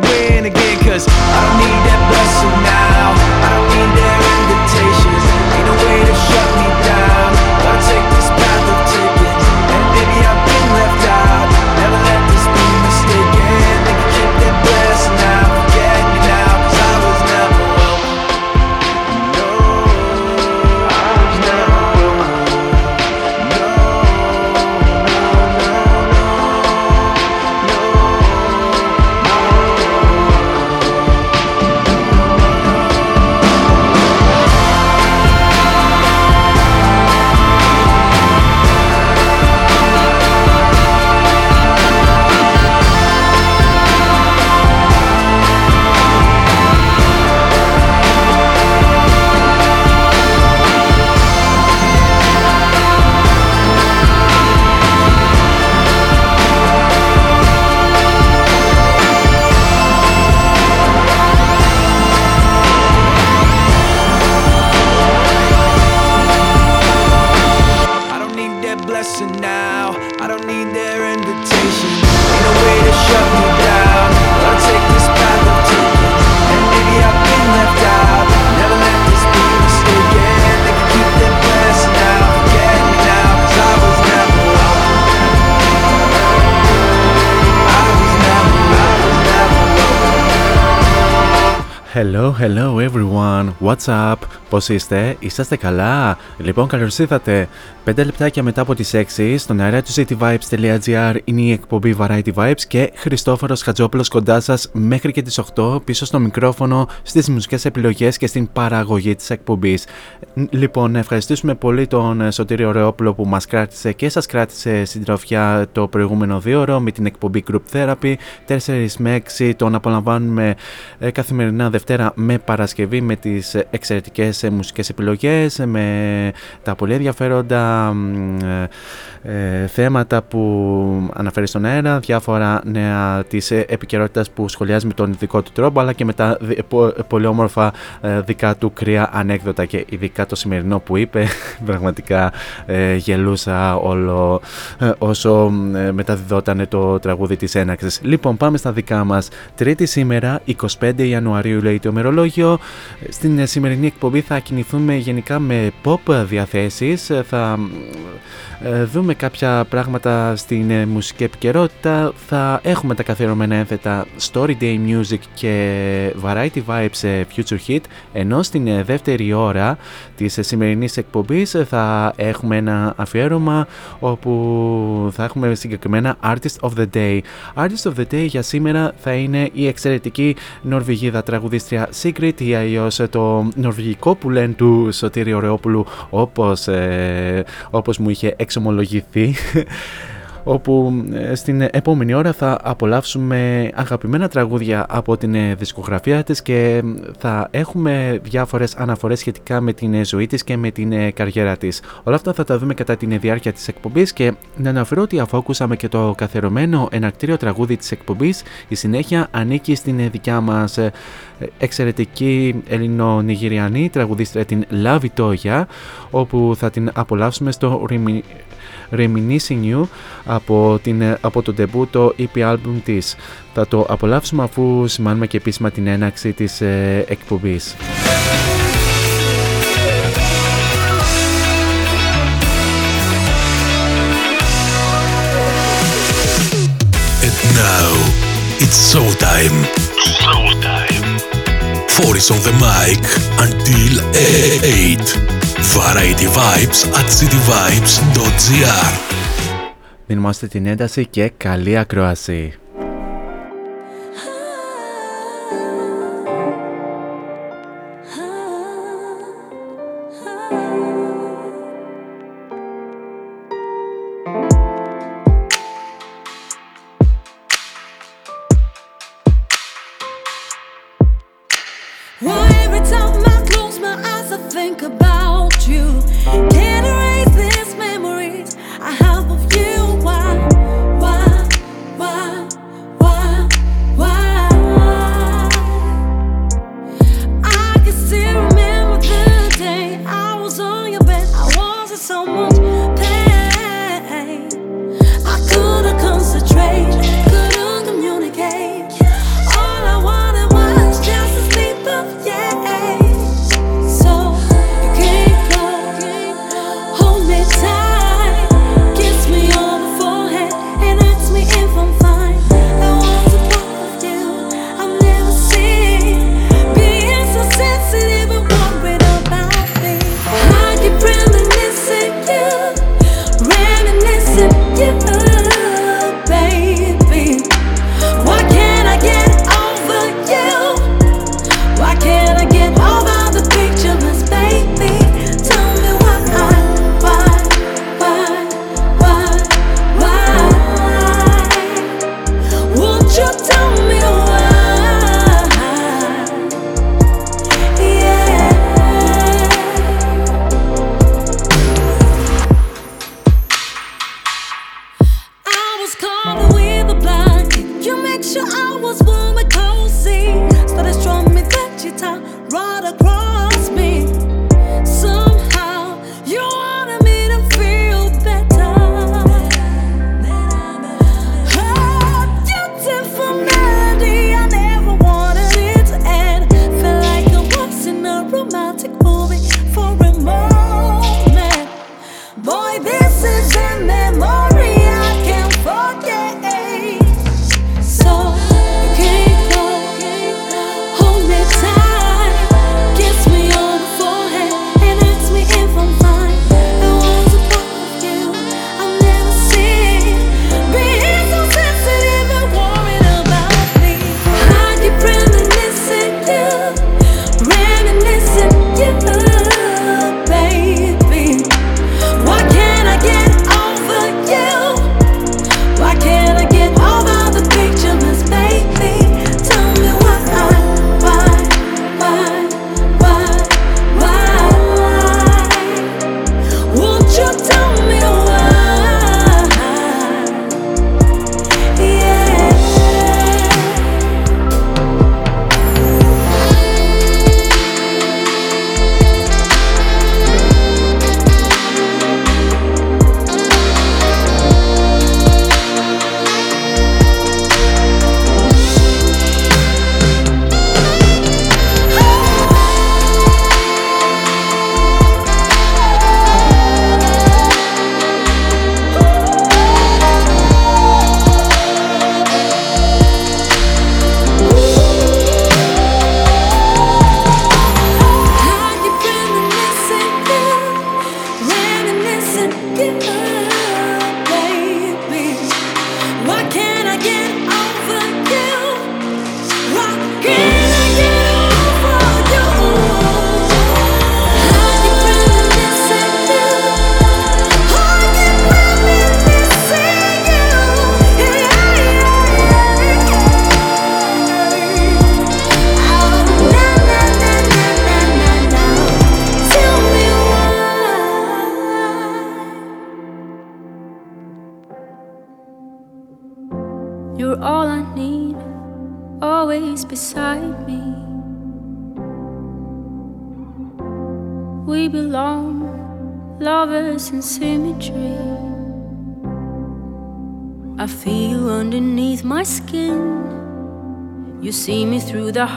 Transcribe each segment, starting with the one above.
for Hello, hello everyone. What's up? Πώς είστε; Είσαστε καλά; Λοιπόν, καλώς ήρθατε. 5 λεπτάκια μετά από τις 6 στον αέρα του cityvibes.gr είναι η εκπομπή Variety Vibes και Χριστόφορος Χατζόπουλος κοντά σας μέχρι και τις 8 πίσω στο μικρόφωνο, στις μουσικές επιλογές και στην παραγωγή της εκπομπής. Λοιπόν, να ευχαριστήσουμε πολύ τον Σωτήριο Ρεόπουλο που μας κράτησε και σας κράτησε συντροφιά το προηγούμενο δύο ώρο με την εκπομπή Group Therapy. 4 με 6 τον απολαμβάνουμε ε, καθημερινά Δευτέρα με Παρασκευή με τις ε, εξαιρετικές ε, μουσικές επιλογές, με τα πολύ ενδιαφέροντα μ, ε, ε, θέματα που αναφέρει στον αέρα, διάφορα νέα της ε, επικαιρότητας που σχολιάζει με τον ειδικό του τρόπο, αλλά και με τα δι- πο- πολύ όμορφα ε, δικά του κρύα ανέκδοτα και ειδικά το σημερινό που είπε, πραγματικά ε, γελούσα όλο ε, όσο ε, μεταδιδόταν το τραγούδι της έναξης. Λοιπόν, πάμε στα δικά μας. Τρίτη σήμερα, 25 Ιανουαρίου λέει το ημερολόγιο. Στην ε, σημερινή εκπομπή θα κινηθούμε γενικά με pop διαθέσεις. Ε, Θα ε, δούμε κάποια πράγματα στην ε, μουσική επικαιρότητα. Θα έχουμε τα καθιερωμένα ένθετα Story Day Music και Variety Vibes ε, Future Hit. Ενώ στην ε, δεύτερη ώρα της ε, σημερινής εκπομπής ε, θα έχουμε ένα αφιέρωμα όπου θα έχουμε συγκεκριμένα Artist of the Day. Artist of the Day για σήμερα θα είναι η εξαιρετική Νορβηγίδα τραγουδίστρια Sigrid ή αλλιώς ε, το νορβηγικό που λένε του Σωτήριου Ρεόπουλου όπως, ε, όπως μου είχε εξομολογηθεί όπου ε, στην επόμενη ώρα θα απολαύσουμε αγαπημένα τραγούδια από την ε, δισκογραφία της και θα έχουμε διάφορες αναφορές σχετικά με την ε, ζωή της και με την ε, καριέρα της. Όλα αυτά θα τα δούμε κατά την ε, διάρκεια της εκπομπής και να αναφέρω ότι αφού ακούσαμε και το καθερωμένο εναρκτήριο τραγούδι της εκπομπής, η συνέχεια ανήκει στην ε, δικιά μας ε, εξαιρετική ελληνο-νιγηριανή τραγουδίστρια την Λάβη Τόγια, όπου θα την απολαύσουμε στο Remi- Reminiscing You από, την, από το το EP album της. Θα το απολαύσουμε αφού σημάνουμε και επίσημα την έναξη της ε, εκπομπής. And now it's showtime. Showtime. Four is on the mic until 8. Variety Vibes at cityvibes.gr Δίνουμε την ένταση και καλή ακρόαση.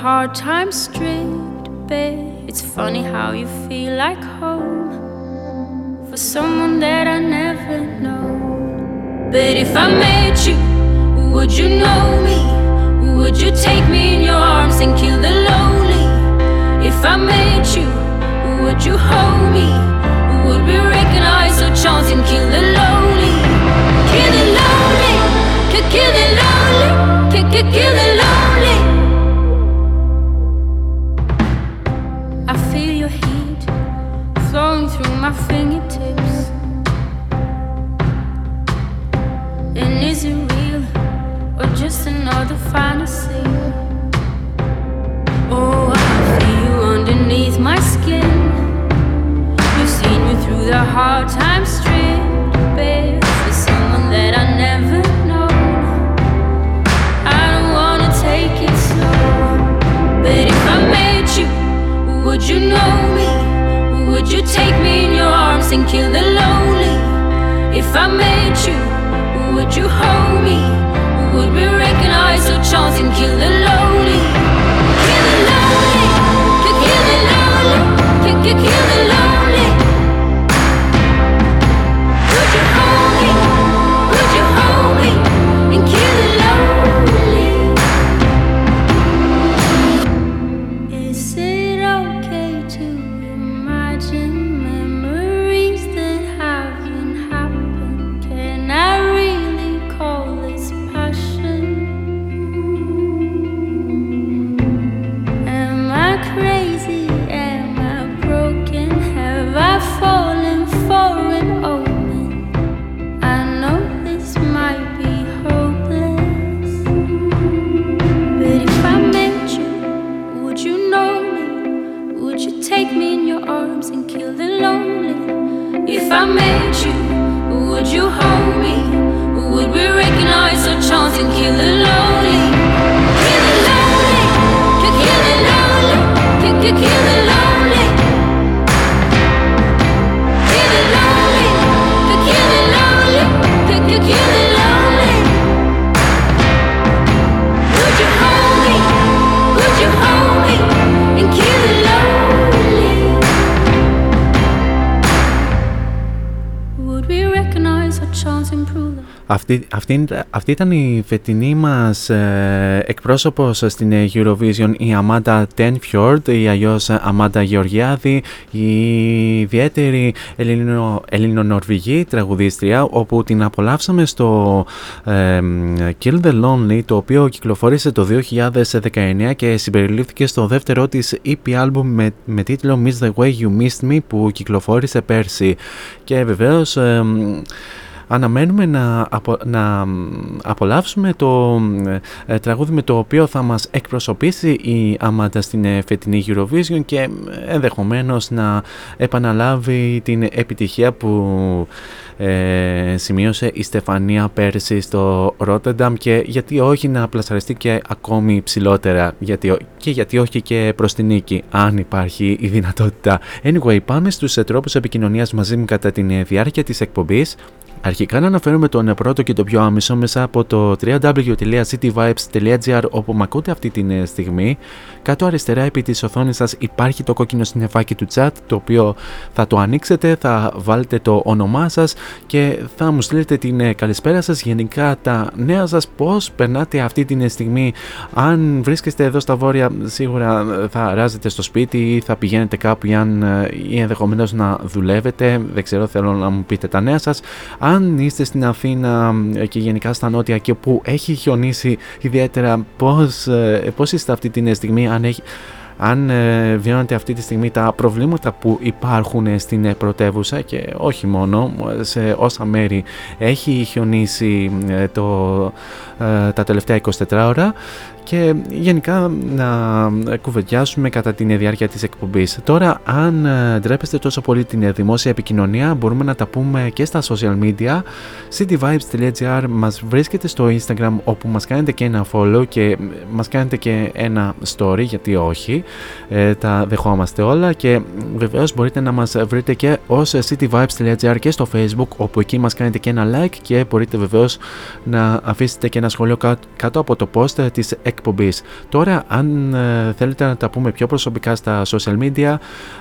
Hard times hard times, stripped bare for someone that I never know. I don't wanna take it slow, but if I met you, would you know me? Would you take me in your arms and kill the lonely? If I met you, would you hold me? Would we recognize our chance and kill the lonely? Kill the lonely, kill the lonely, kill the lonely. Αυτή, αυτή, αυτή ήταν η φετινή μας ε, εκπρόσωπος στην ε, Eurovision η Αμάντα Tenfjord ή αλλιώς Αμάντα Γεωργιάδη η ιδιαίτερη Ελληνο, ελληνονορβηγή τραγουδίστρια όπου την απολαύσαμε στο ε, Kill the Lonely το οποίο κυκλοφόρησε το 2019 και συμπεριλήφθηκε στο δεύτερό της EP album με, με τίτλο Miss the Way You Missed Me που κυκλοφόρησε πέρσι. Και βεβαίως ε, αναμένουμε να, απο, να απολαύσουμε το ε, τραγούδι με το οποίο θα μας εκπροσωπήσει η Αμάντα στην ε, φετινή Eurovision και ενδεχομένως να επαναλάβει την επιτυχία που ε, σημείωσε η Στεφανία πέρσι στο Ρότερνταμ και γιατί όχι να πλασαριστεί και ακόμη ψηλότερα γιατί, και γιατί όχι και προς την νίκη αν υπάρχει η δυνατότητα. Anyway, πάμε στους τρόπους επικοινωνίας μαζί μου κατά τη διάρκεια της εκπομπής Αρχικά να αναφέρουμε τον πρώτο και το πιο άμεσο μέσα από το www.cityvibes.gr όπου με ακούτε αυτή τη στιγμή. Κάτω αριστερά επί της οθόνης σας υπάρχει το κόκκινο συννεφάκι του chat το οποίο θα το ανοίξετε, θα βάλετε το όνομά σας και θα μου στείλετε την καλησπέρα σας γενικά τα νέα σας πώς περνάτε αυτή τη στιγμή. Αν βρίσκεστε εδώ στα βόρεια σίγουρα θα ράζετε στο σπίτι ή θα πηγαίνετε κάπου ή, αν, ή ενδεχομένως να δουλεύετε. Δεν ξέρω θέλω να μου πείτε τα νέα σας. Αν είστε στην Αθήνα και γενικά στα νότια και που έχει χιονίσει ιδιαίτερα πώς, πώς είστε αυτή τη στιγμή αν, έχει, αν ε, βιώνετε αυτή τη στιγμή τα προβλήματα που υπάρχουν στην πρωτεύουσα και όχι μόνο σε όσα μέρη έχει χιονίσει το, ε, τα τελευταία 24 ώρα και γενικά να κουβεντιάσουμε κατά τη διάρκεια της εκπομπής. Τώρα αν ντρέπεστε τόσο πολύ την δημόσια επικοινωνία μπορούμε να τα πούμε και στα social media cityvibes.gr μας βρίσκεται στο instagram όπου μας κάνετε και ένα follow και μας κάνετε και ένα story γιατί όχι ε, τα δεχόμαστε όλα και βεβαίως μπορείτε να μας βρείτε και ως cityvibes.gr και στο facebook όπου εκεί μας κάνετε και ένα like και μπορείτε βεβαίως να αφήσετε και ένα σχόλιο κάτω από το post της εκπομπής. Τώρα αν ε, θέλετε να τα πούμε πιο προσωπικά στα social media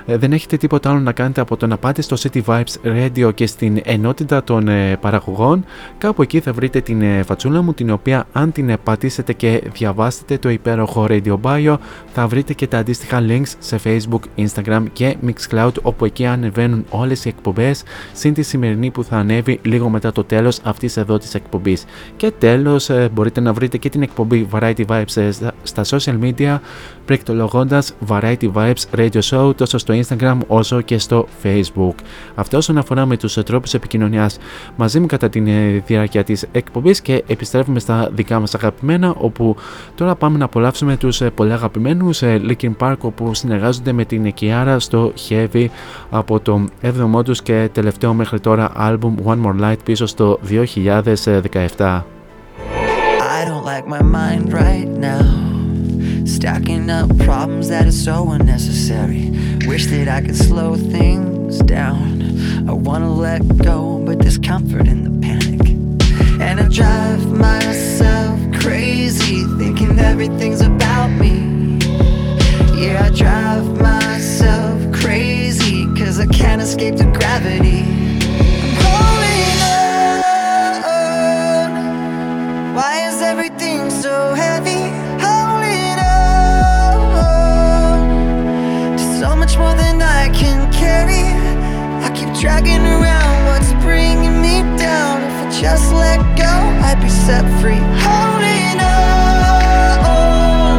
ε, δεν έχετε τίποτα άλλο να κάνετε από το να πάτε στο City Vibes Radio και στην ενότητα των ε, παραγωγών κάπου εκεί θα βρείτε την φατσούλα μου την οποία αν την πατήσετε και διαβάσετε το υπέροχο Radio Bio θα βρείτε και τα αντίστοιχα links σε Facebook, Instagram και Mixcloud όπου εκεί ανεβαίνουν όλες οι εκπομπές συν τη σημερινή που θα ανέβει λίγο μετά το τέλος αυτής εδώ της εκπομπής. Και τέλος μπορείτε να βρείτε και την εκπομπή Variety Vibes στα social media πληκτρολογώντα Variety Vibes Radio Show τόσο στο Instagram όσο και στο Facebook. Αυτό όσον αφορά με τους τρόπους επικοινωνία μαζί μου κατά τη ε, διάρκεια της εκπομπής και επιστρέφουμε στα δικά μας αγαπημένα όπου τώρα πάμε να απολαύσουμε τους ε, πολύ αγαπημένους ε, Linkin Park όπου συνεργάζονται με την Kiara στο Heavy από το 7ο τους και τελευταίο μέχρι τώρα album One More Light πίσω στο 2017. I don't like my mind right now Stacking up problems that are so unnecessary. Wish that I could slow things down. I wanna let go, but there's comfort in the panic. And I drive myself crazy, thinking everything's about me. Yeah, I drive myself crazy, cause I can't escape the gravity. I'm holding on. Why is everything so heavy? Holy no much more than I can carry. I keep dragging around what's bringing me down. If I just let go, I'd be set free. Holding on.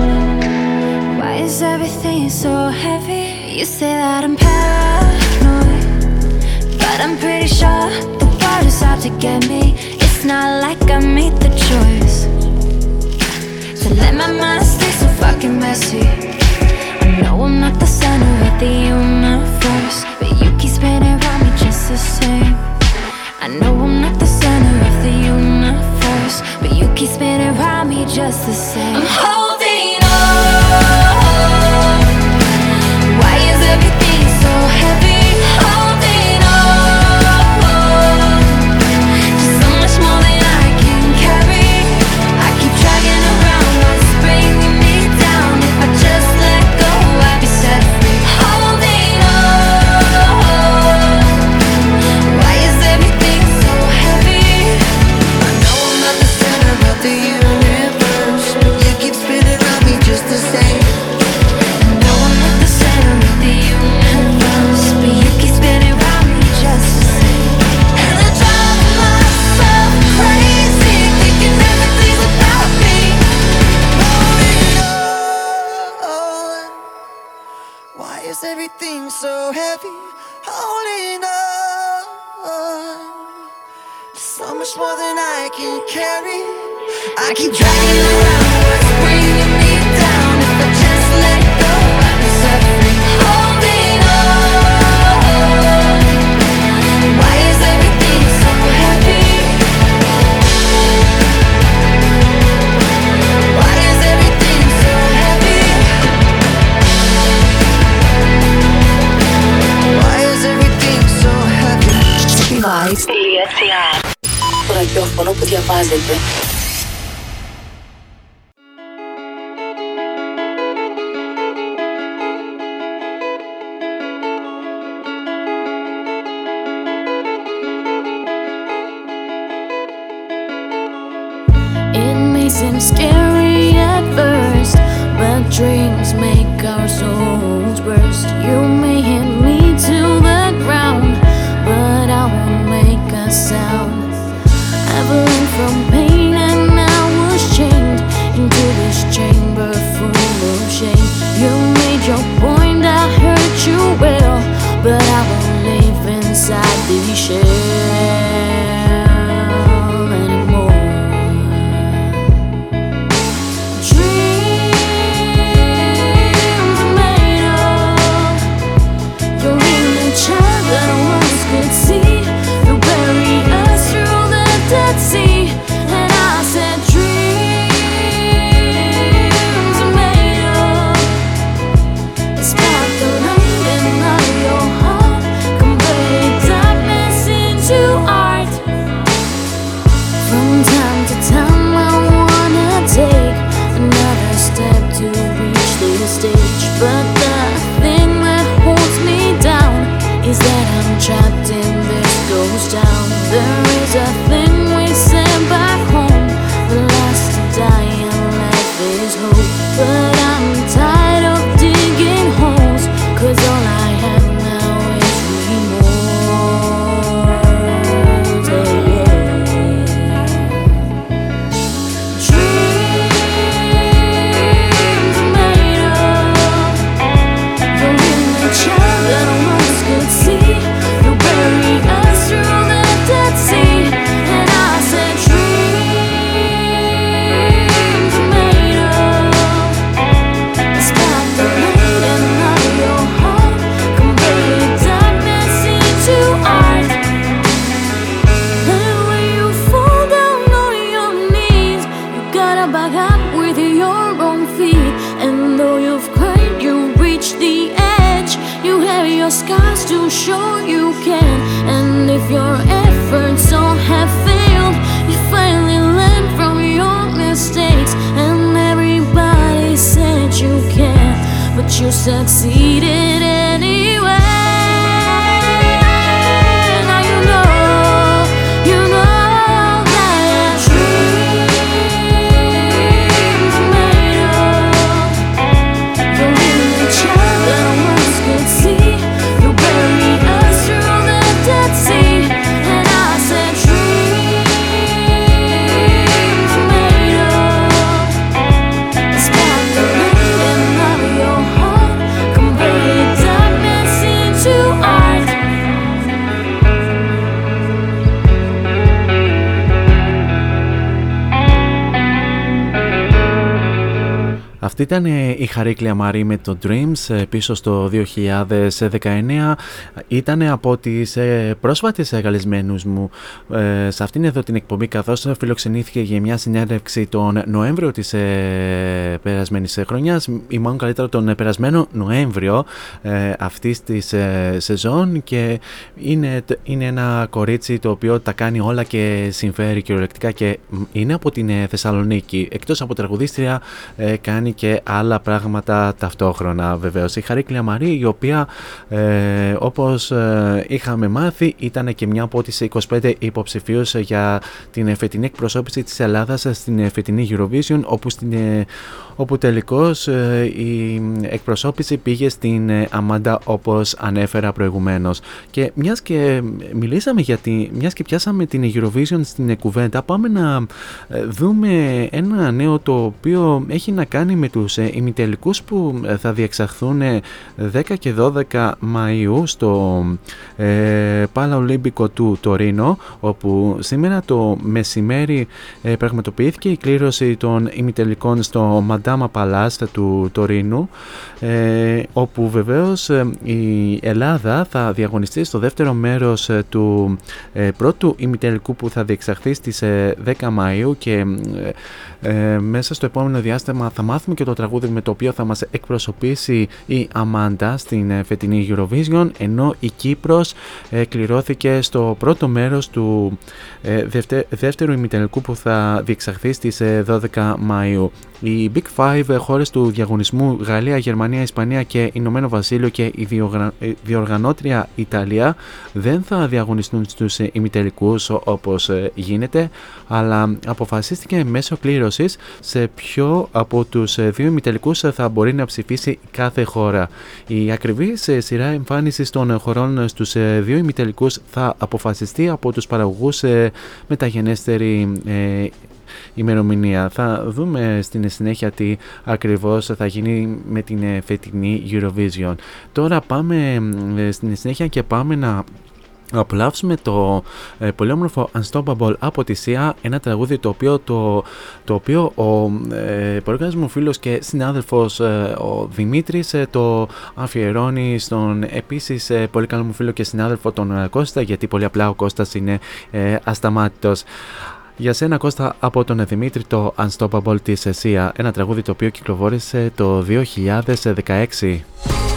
Why is everything so heavy? You say that I'm paranoid, but I'm pretty sure the is out to get me. It's not like I made the choice to let my mind stay so fucking messy. No, I'm not the center of the universe But you keep spinning around me just the same I know I'm not the center of the universe But you keep spinning around me just the same I'm holding on Why is everything so heavy? Everything so heavy? Holding on so much more than I can carry. I keep dragging around Χαρίκλια Μαρή με το Dreams ε, πίσω στο 2019. Ήταν από τις ε, πρόσφατες καλεσμένους μου σε αυτήν εδώ την εκπομπή καθώς φιλοξενήθηκε για μια συνέντευξη τον Νοέμβριο της περασμένης χρονιάς ή μάλλον καλύτερα τον περασμένο Νοέμβριο αυτής της σεζόν και είναι, είναι ένα κορίτσι το οποίο τα κάνει όλα και συμφέρει κυριολεκτικά και είναι από την Θεσσαλονίκη. Εκτός από τραγουδίστρια κάνει και άλλα πράγματα ταυτόχρονα βεβαίως. Η Χαρίκλια Μαρή η οποία ε, όπως ε, είχαμε μάθει ήταν και μια από τις 25 υποψηφίους για την φετινή εκπροσώπηση της Ελλάδας στην φετινή Eurovision όπου, στην, ε, όπου τελικώς ε, η εκπροσώπηση πήγε στην Αμάντα όπως ανέφερα προηγουμένως. Και μιας και μιλήσαμε για τη, μιας και πιάσαμε την Eurovision στην κουβέντα πάμε να δούμε ένα νέο το οποίο έχει να κάνει με τους ημιτελικούς που θα διεξαχθούν 10 και 12 Μαΐου στο ε, Ολύμπικο του Τωρίνο όπου σήμερα το μεσημέρι ε, πραγματοποιήθηκε η κλήρωση των ημιτελικών στο Μαντάμα Παλάστα του Τωρίνου ε, όπου βεβαίως ε, η Ελλάδα θα διαγωνιστεί στο δεύτερο μέρος ε, του πρώτου ημιτελικού που θα διεξαχθεί στις 10 Μαΐου και μέσα στο επόμενο διάστημα θα μάθουμε και το τραγούδι με το οποίο θα μας εκπροσωπήσει η Αμάντα στην φετινή Eurovision ενώ η Κύπρος κληρώθηκε στο πρώτο μέρος του δεύτερου ημιτελικού που θα διεξαχθεί στις 12 Μαΐου. Οι Big Five χώρες του διαγωνισμού Γαλλία, Γερμανία, Ισπανία και Ηνωμένο Βασίλειο και η διοργανώτρια Ιταλία δεν θα διαγωνιστούν στους ημιτελικούς όπως γίνεται αλλά αποφασίστηκε μέσω κλήρωσης σε ποιο από τους δύο ημιτελικούς θα μπορεί να ψηφίσει κάθε χώρα. Η ακριβή σειρά εμφάνισης των χωρών στους δύο ημιτελικούς θα αποφασιστεί από τους παραγωγούς μεταγενέστερη ημερομηνία. Θα δούμε στην συνέχεια τι ακριβώς θα γίνει με την φετινή Eurovision. Τώρα πάμε στην συνέχεια και πάμε να απολαύσουμε το ε, πολύ όμορφο Unstoppable από τη ΣΥΑ ένα τραγούδι το οποίο, το, το οποίο ο ε, πολύ μου φίλος και συνάδελφος ε, ο Δημήτρης ε, το αφιερώνει στον επίσης ε, πολύ καλό μου φίλο και συνάδελφο τον Κώστα γιατί πολύ απλά ο Κώστας είναι ασταμάτητος. Για σένα Κώστα από τον Δημήτρη το Unstoppable της ΣΥΑ. Ένα τραγούδι το οποίο κυκλοφόρησε το 2016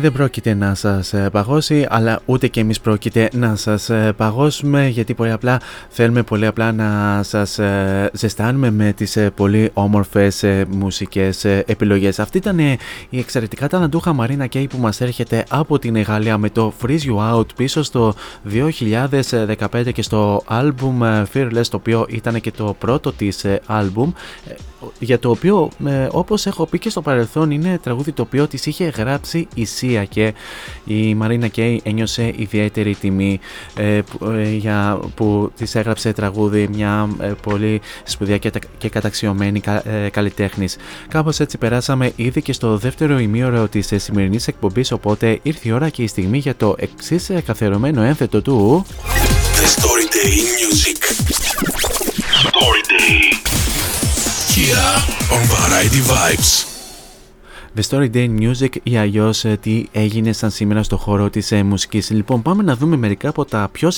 δεν πρόκειται να σας ε, παγώσει, αλλά ούτε και εμείς πρόκειται να σας ε, παγώσουμε, γιατί πολύ απλά θέλουμε πολύ απλά να σας ε, ζεστάνουμε με τις πολύ όμορφες μουσικές επιλογές. Αυτή ήταν η εξαιρετικά ταλαντούχα Μαρίνα Κέι που μας έρχεται από την Γαλλία με το Freeze You Out πίσω στο 2015 και στο album Fearless, το οποίο ήταν και το πρώτο της album για το οποίο ε, όπως έχω πει και στο παρελθόν είναι τραγούδι το οποίο της είχε γράψει η Σία και η Μαρίνα Κέι ένιωσε ιδιαίτερη τιμή ε, που, ε, για, που της έγραψε τραγούδι μια ε, πολύ σπουδαία και, και καταξιωμένη κα, ε, καλλιτέχνης. Κάπως έτσι περάσαμε ήδη και στο δεύτερο ημίωρο της σημερινής εκπομπής οπότε ήρθε η ώρα και η στιγμή για το εξής καθερωμένο ένθετο του The Story Day Music Story Day here on Variety Vibes. The Story Day Music ή αλλιώς ε, τι έγινε σαν σήμερα στο χώρο της ε, μουσικής. Λοιπόν, πάμε να δούμε μερικά από τα πιο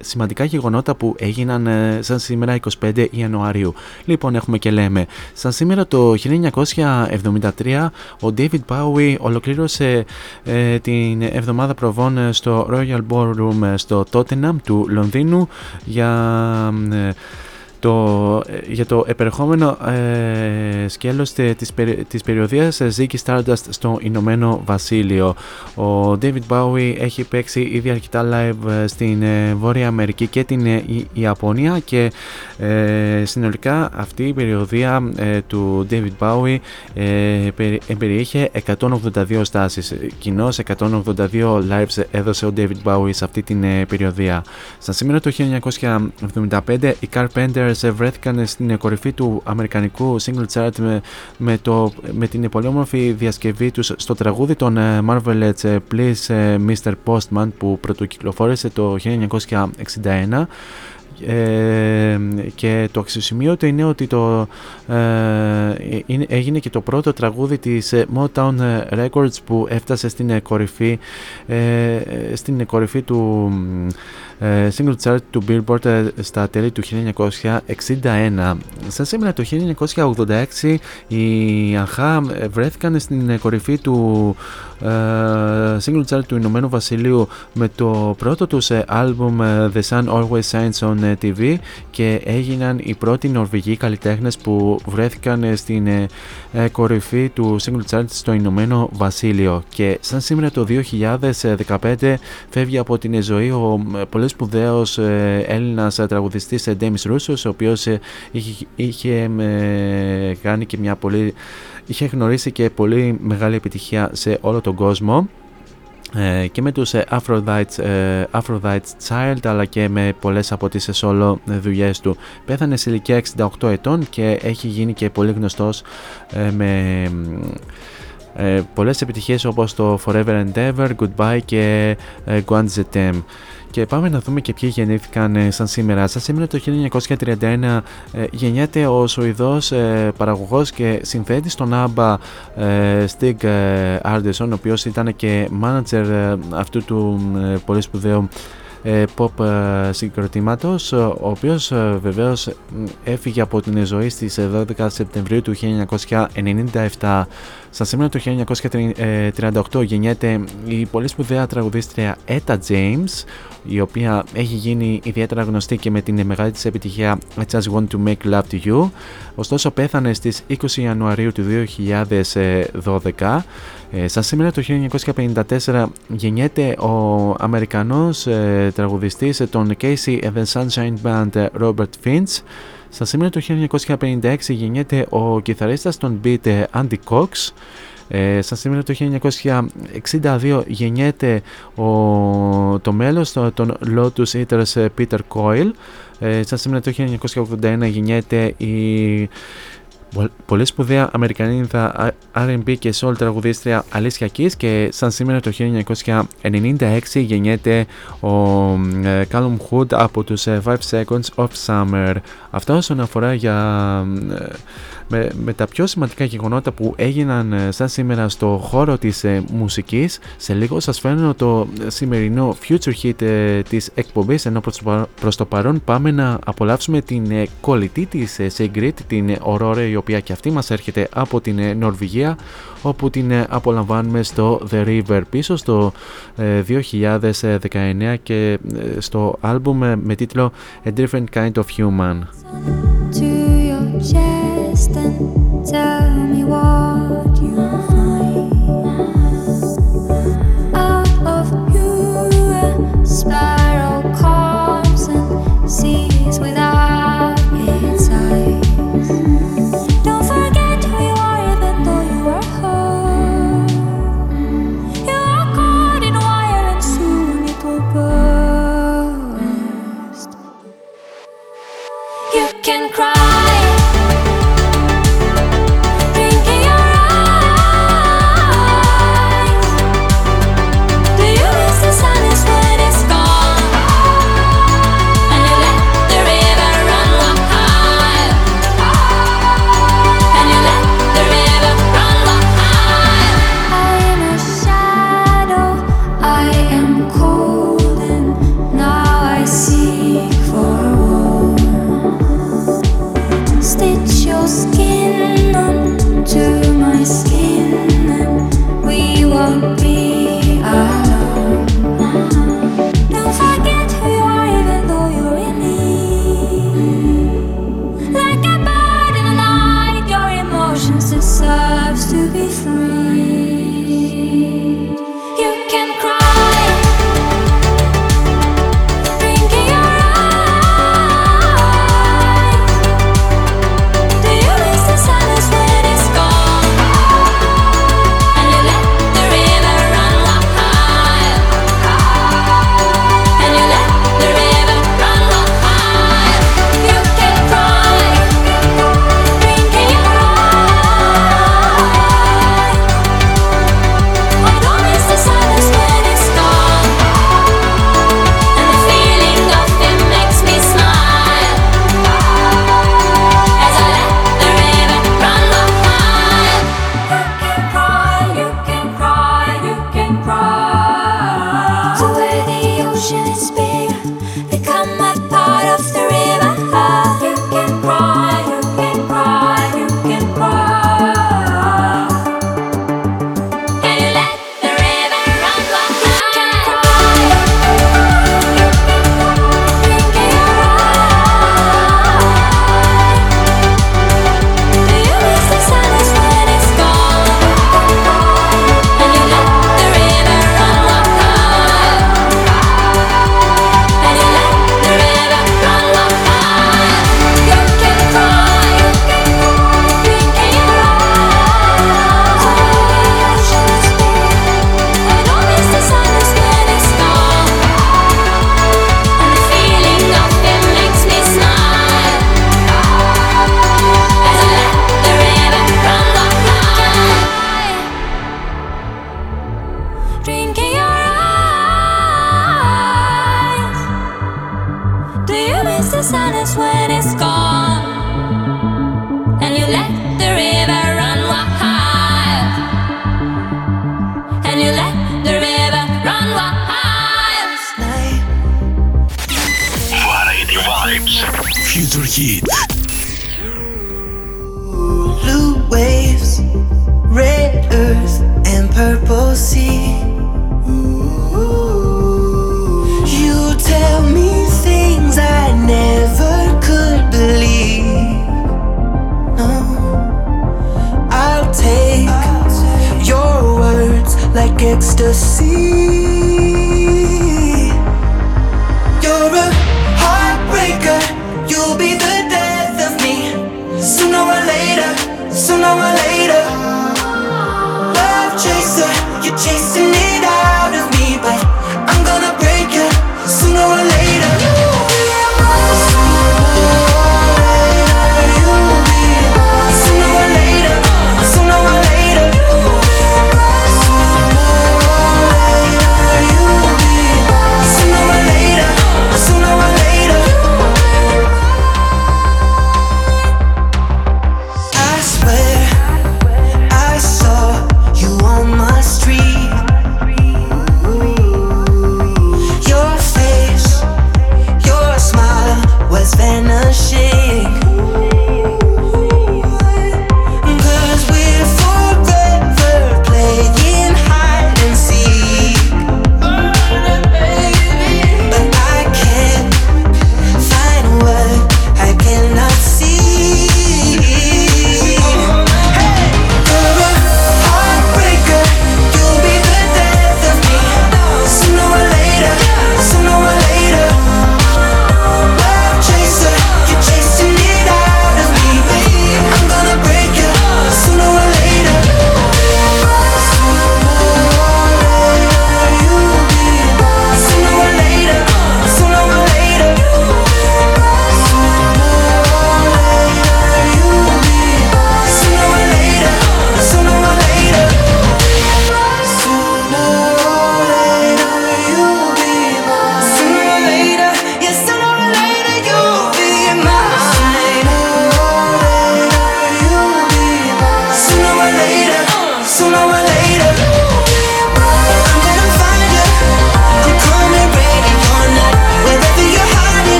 σημαντικά γεγονότα που έγιναν ε, σαν σήμερα 25 Ιανουαρίου. Λοιπόν, έχουμε και λέμε. Σαν σήμερα το 1973, ο David Bowie ολοκλήρωσε την εβδομάδα προβών στο Royal Ballroom στο Tottenham του Λονδίνου για το, ε, για το επερχόμενο ε, σκέλος της, της περιοδίας ε, Ziggy Stardust στο Ηνωμένο Βασίλειο. Ο David Bowie έχει παίξει ήδη αρκετά live ε, στην Βόρεια Αμερική και την Ιαπωνία και ε, συνολικά αυτή η περιοδία του David Bowie ε, περιείχε 182 στάσεις. Κοινώς 182 lives έδωσε ο David Bowie σε αυτή την περιοδία. Στα σήμερα το 1975 οι Carpenter βρέθηκαν στην κορυφή του αμερικανικού single chart με, με, το, με την πολύ όμορφη διασκευή τους στο τραγούδι των ε, Marvelettes ε, Please ε, Mr. Postman που πρωτοκυκλοφόρησε το 1961 ε, και το αξιοσημείωτο είναι ότι το, ε, έγινε και το πρώτο τραγούδι της Motown Records που έφτασε στην κορυφή, στην κορυφή του ε, single chart του Billboard ε, στα τέλη του 1961. Σαν σήμερα το 1986 οι Αχά ε, βρέθηκαν στην κορυφή του single chart του Ηνωμένου Βασιλείου με το πρώτο τους album The Sun Always Shines on TV και έγιναν οι πρώτοι Νορβηγοί καλλιτέχνες που βρέθηκαν στην κορυφή του single chart στο Ηνωμένο Βασίλειο και σαν σήμερα το 2015 φεύγει από την ζωή ο πολύ σπουδαίος ε, Έλληνας τραγουδιστής Ντέμις Ρούσος, ο οποίος ε, είχε, είχε κάνει και μια πολύ. είχε γνωρίσει και πολύ μεγάλη επιτυχία σε όλο τον κόσμο ε, και με τους Aphrodite, Aphrodite Child αλλά και με πολλές από τις solo δουλειές του. Πέθανε σε ηλικία 68 ετών και έχει γίνει και πολύ γνωστός με ε, πολλές επιτυχίες όπως το Forever and Ever, Goodbye και ε, Zetem. Και πάμε να δούμε και ποιοι γεννήθηκαν ε, σαν σήμερα. Σαν σήμερα το 1931 ε, γεννιέται ο Σουηδός ε, παραγωγός και συνθέτης των ABBA ε, Stig Ardeson, ο οποίος ήταν και manager αυτού του πολύ σπουδαίου pop συγκροτήματος ο οποίος βεβαίως έφυγε από την ζωή στις 12 Σεπτεμβρίου του 1997 στα σήμερα το 1938 γεννιέται η πολύ σπουδαία τραγουδίστρια Etta James η οποία έχει γίνει ιδιαίτερα γνωστή και με την μεγάλη της επιτυχία I Just Want To Make Love To You ωστόσο πέθανε στις 20 Ιανουαρίου του 2012 ε, σαν σήμερα το 1954 γεννιέται ο Αμερικανός ε, τραγουδιστής των Casey and the Sunshine Band Robert Finch στα σήμερα το 1956 γεννιέται ο κιθαρίστας των Beat Andy Cox ε, στα σήμερα το 1962 γεννιέται ο, το μέλος των Lotus Eaters Peter Coyle. Ε, στα σήμερα το 1981 γεννιέται η πολύ σπουδαία Αμερικανίδα R&B και soul τραγουδίστρια Alicia Keys και σαν σήμερα το 1996 γεννιέται ο ε, Callum Hood από τους 5 ε, Seconds of Summer. Αυτό όσον αφορά για ε, με, με τα πιο σημαντικά γεγονότα που έγιναν ε, σαν σήμερα στο χώρο της ε, μουσικής σε λίγο σας φέρνω το σημερινό future hit ε, της εκπομπής ενώ προς το, παρόν πάμε να απολαύσουμε την ε, κολλητή της ε, Sigrid την Aurora η οποία και αυτή μας έρχεται από την ε, Νορβηγία όπου την ε, απολαμβάνουμε στο The River πίσω στο 2019 και στο άλμπουμ με τίτλο A Different Kind of Human.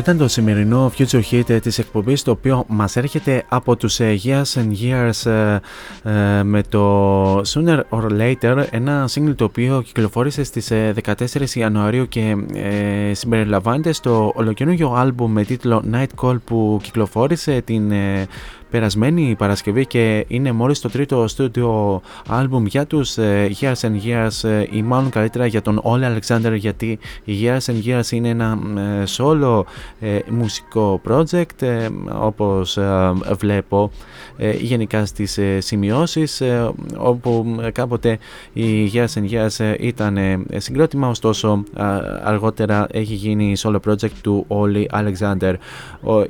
Αυτό ήταν το σημερινό Future Hit της εκπομπής το οποίο μας έρχεται από τους Years and Years με το Sooner or Later ένα single το οποίο κυκλοφόρησε στις 14 Ιανουαρίου και συμπεριλαμβάνεται στο ολοκαινούργιο άλμπουμ με τίτλο Night Call που κυκλοφόρησε την περασμένη Παρασκευή και είναι μόλις το τρίτο στούντιο άλμπουμ για τους ε, Years and Years ε, ή μάλλον καλύτερα για τον Ole Alexander γιατί η Years and Years είναι ένα ε, solo μουσικό project όπως βλέπω γενικά στις σημειώσεις όπου κάποτε η Years and Years ήταν συγκρότημα ωστόσο αργότερα έχει γίνει solo project του Ole Alexander.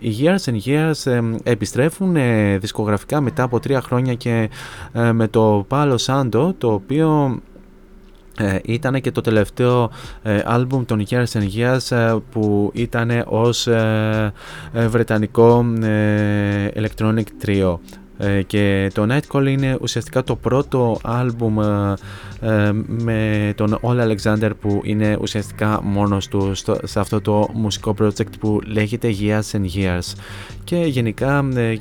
Οι Years and Years επιστρέφουν δισκογραφικά μετά από τρία χρόνια και ε, με το Palo Santo το οποίο ε, ήταν και το τελευταίο ε, άλμπουμ των Years and Years που ήταν ως βρετανικό electronic trio. Και το Nightcall είναι ουσιαστικά το πρώτο άλμπουμ με τον All Alexander που είναι ουσιαστικά μόνος του σε αυτό το μουσικό project που λέγεται Years and Years και γενικά ε,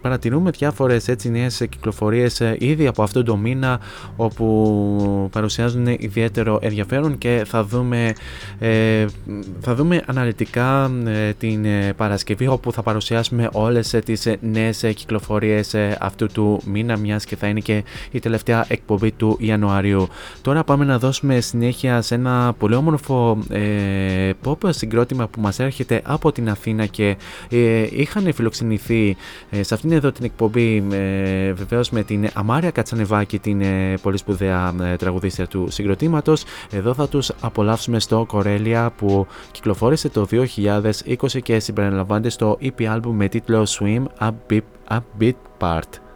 παρατηρούμε διάφορες έτσι νέες κυκλοφορίες ε, ήδη από αυτό το μήνα όπου παρουσιάζουν ιδιαίτερο ενδιαφέρον και θα δούμε, ε, θα δούμε αναλυτικά την Παρασκευή όπου θα παρουσιάσουμε όλες τις νέες κυκλοφορίες αυτού του μήνα μιας και θα είναι και η τελευταία εκπομπή του Ιανουαρίου. Τώρα πάμε να δώσουμε συνέχεια σε ένα πολύ όμορφο ε, pop συγκρότημα που μας έρχεται από την Αθήνα και είχαν φιλοξενηθεί ε, σε αυτήν εδώ την εκπομπή ε, βεβαίως με την Αμάρια Κατσανεβάκη, την ε, πολύ σπουδαία ε, τραγουδίστρια του συγκροτήματος. Εδώ θα τους απολαύσουμε στο Κορέλια που κυκλοφόρησε το 2020 και συμπεριλαμβάνεται στο EP album με τίτλο Swim A Bit, A Bit Part.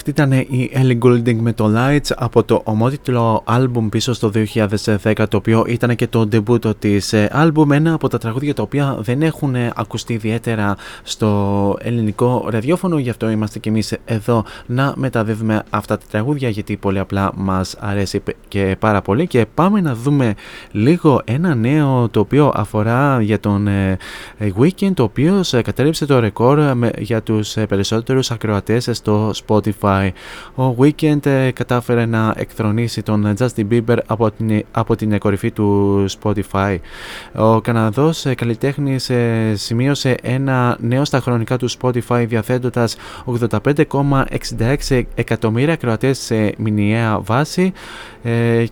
Αυτή ήταν η Ellie Goulding με το Lights από το ομότιτλο άλμπουμ πίσω στο 2010 το οποίο ήταν και το debut της άλμπουμ. Ένα από τα τραγούδια τα οποία δεν έχουν ακουστεί ιδιαίτερα στο ελληνικό ραδιόφωνο γι' αυτό είμαστε και εμείς εδώ να μεταδεύουμε αυτά τα τραγούδια γιατί πολύ απλά μας αρέσει και πάρα πολύ. Και πάμε να δούμε λίγο ένα νέο το οποίο αφορά για τον ε, Weekend το οποίος κατέρριψε το ρεκόρ για τους περισσότερους ακροατές στο Spotify Spotify. Ο Weekend ε, κατάφερε να εκθρονήσει τον Justin Bieber από την, από την κορυφή του Spotify. Ο Καναδός ε, καλλιτέχνης σημείωσε ένα νέο στα χρονικά του Spotify διαθέτοντας 85,66 εκατομμύρια κροατές σε μηνιαία βάση ε,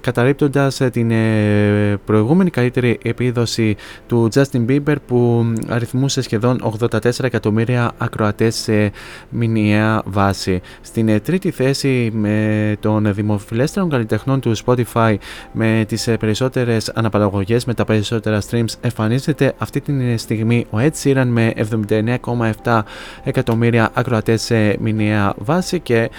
καταρρύπτοντας ε, την ε, προηγούμενη καλύτερη επίδοση του Justin Bieber που αριθμούσε σχεδόν 84 εκατομμύρια ακροατές σε μηνιαία βάση. Στην τρίτη θέση με των δημοφιλέστερων καλλιτεχνών του Spotify με τις περισσότερες αναπαραγωγές με τα περισσότερα streams εμφανίζεται αυτή τη στιγμή ο Ed Sheeran με 79,7 εκατομμύρια ακροατές σε μηνιαία βάση και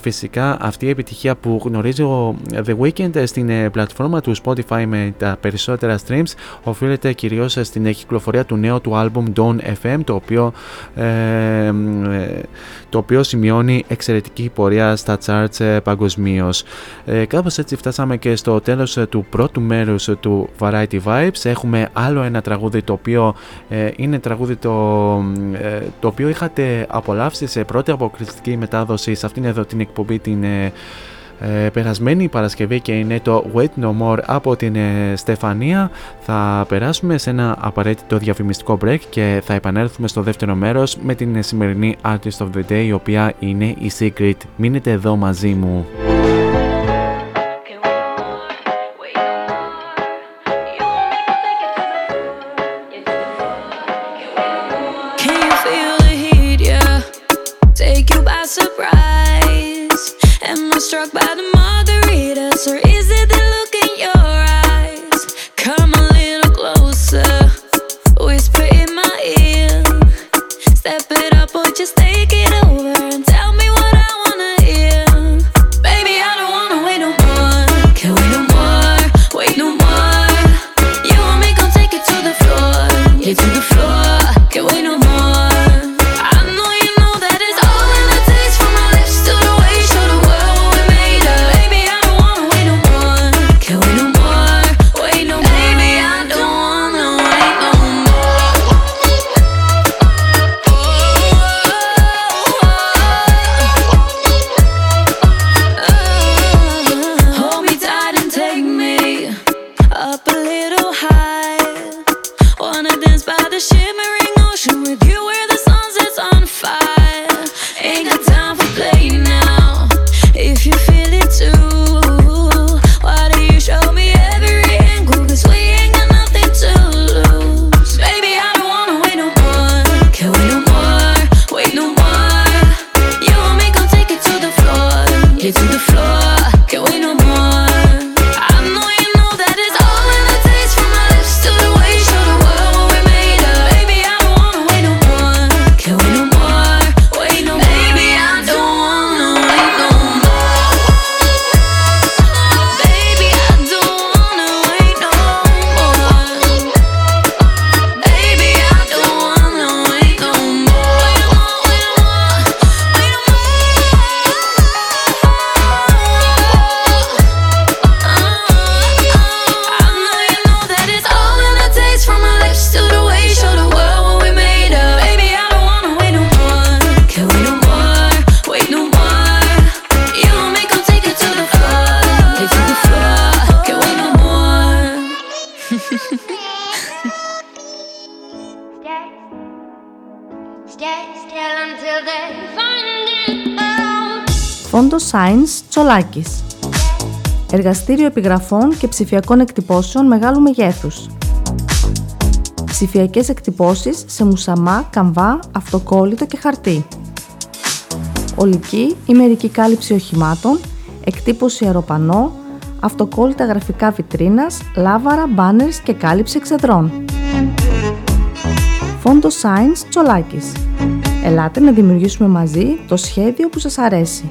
φυσικά αυτή η επιτυχία που γνωρίζει γνωρίζει ο The Weeknd στην ε, πλατφόρμα του Spotify με τα περισσότερα streams οφείλεται κυρίως στην κυκλοφορία του νέου του album Dawn FM το οποίο, ε, ε, το οποίο σημειώνει εξαιρετική πορεία στα charts ε, παγκοσμίως. Ε, κάπως έτσι φτάσαμε και στο τέλος του πρώτου μέρους του Variety Vibes έχουμε άλλο ένα τραγούδι το οποίο είναι τραγούδι το, το οποίο είχατε απολαύσει σε πρώτη αποκριστική μετάδοση σε αυτήν εδώ την εκπομπή την ε, περασμένη Παρασκευή και είναι το Wait No More από την ε, Στεφανία. Θα περάσουμε σε ένα απαραίτητο διαφημιστικό break και θα επανέλθουμε στο δεύτερο μέρος με την σημερινή Artist of the Day η οποία είναι η Secret. Μείνετε εδώ μαζί μου. Εργαστήριο επιγραφών και ψηφιακών εκτυπώσεων μεγάλου μεγέθους. Ψηφιακές εκτυπώσεις σε μουσαμά, καμβά, αυτοκόλλητο και χαρτί. Ολική ή μερική κάλυψη οχημάτων, εκτύπωση αεροπανό, αυτοκόλλητα γραφικά βιτρίνας, λάβαρα, μπάνερς και κάλυψη εξεδρών. Φόντο Science Τσολάκης. Ελάτε να δημιουργήσουμε μαζί το σχέδιο που σας αρέσει.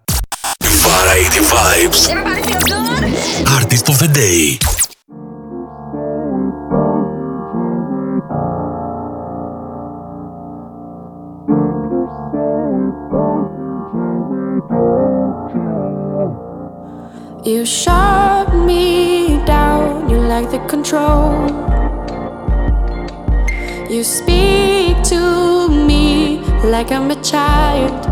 Station. cityvibes.gr Variety Vibes. Artist of the Day. You shut me down, you like the control. You speak to me like I'm a child.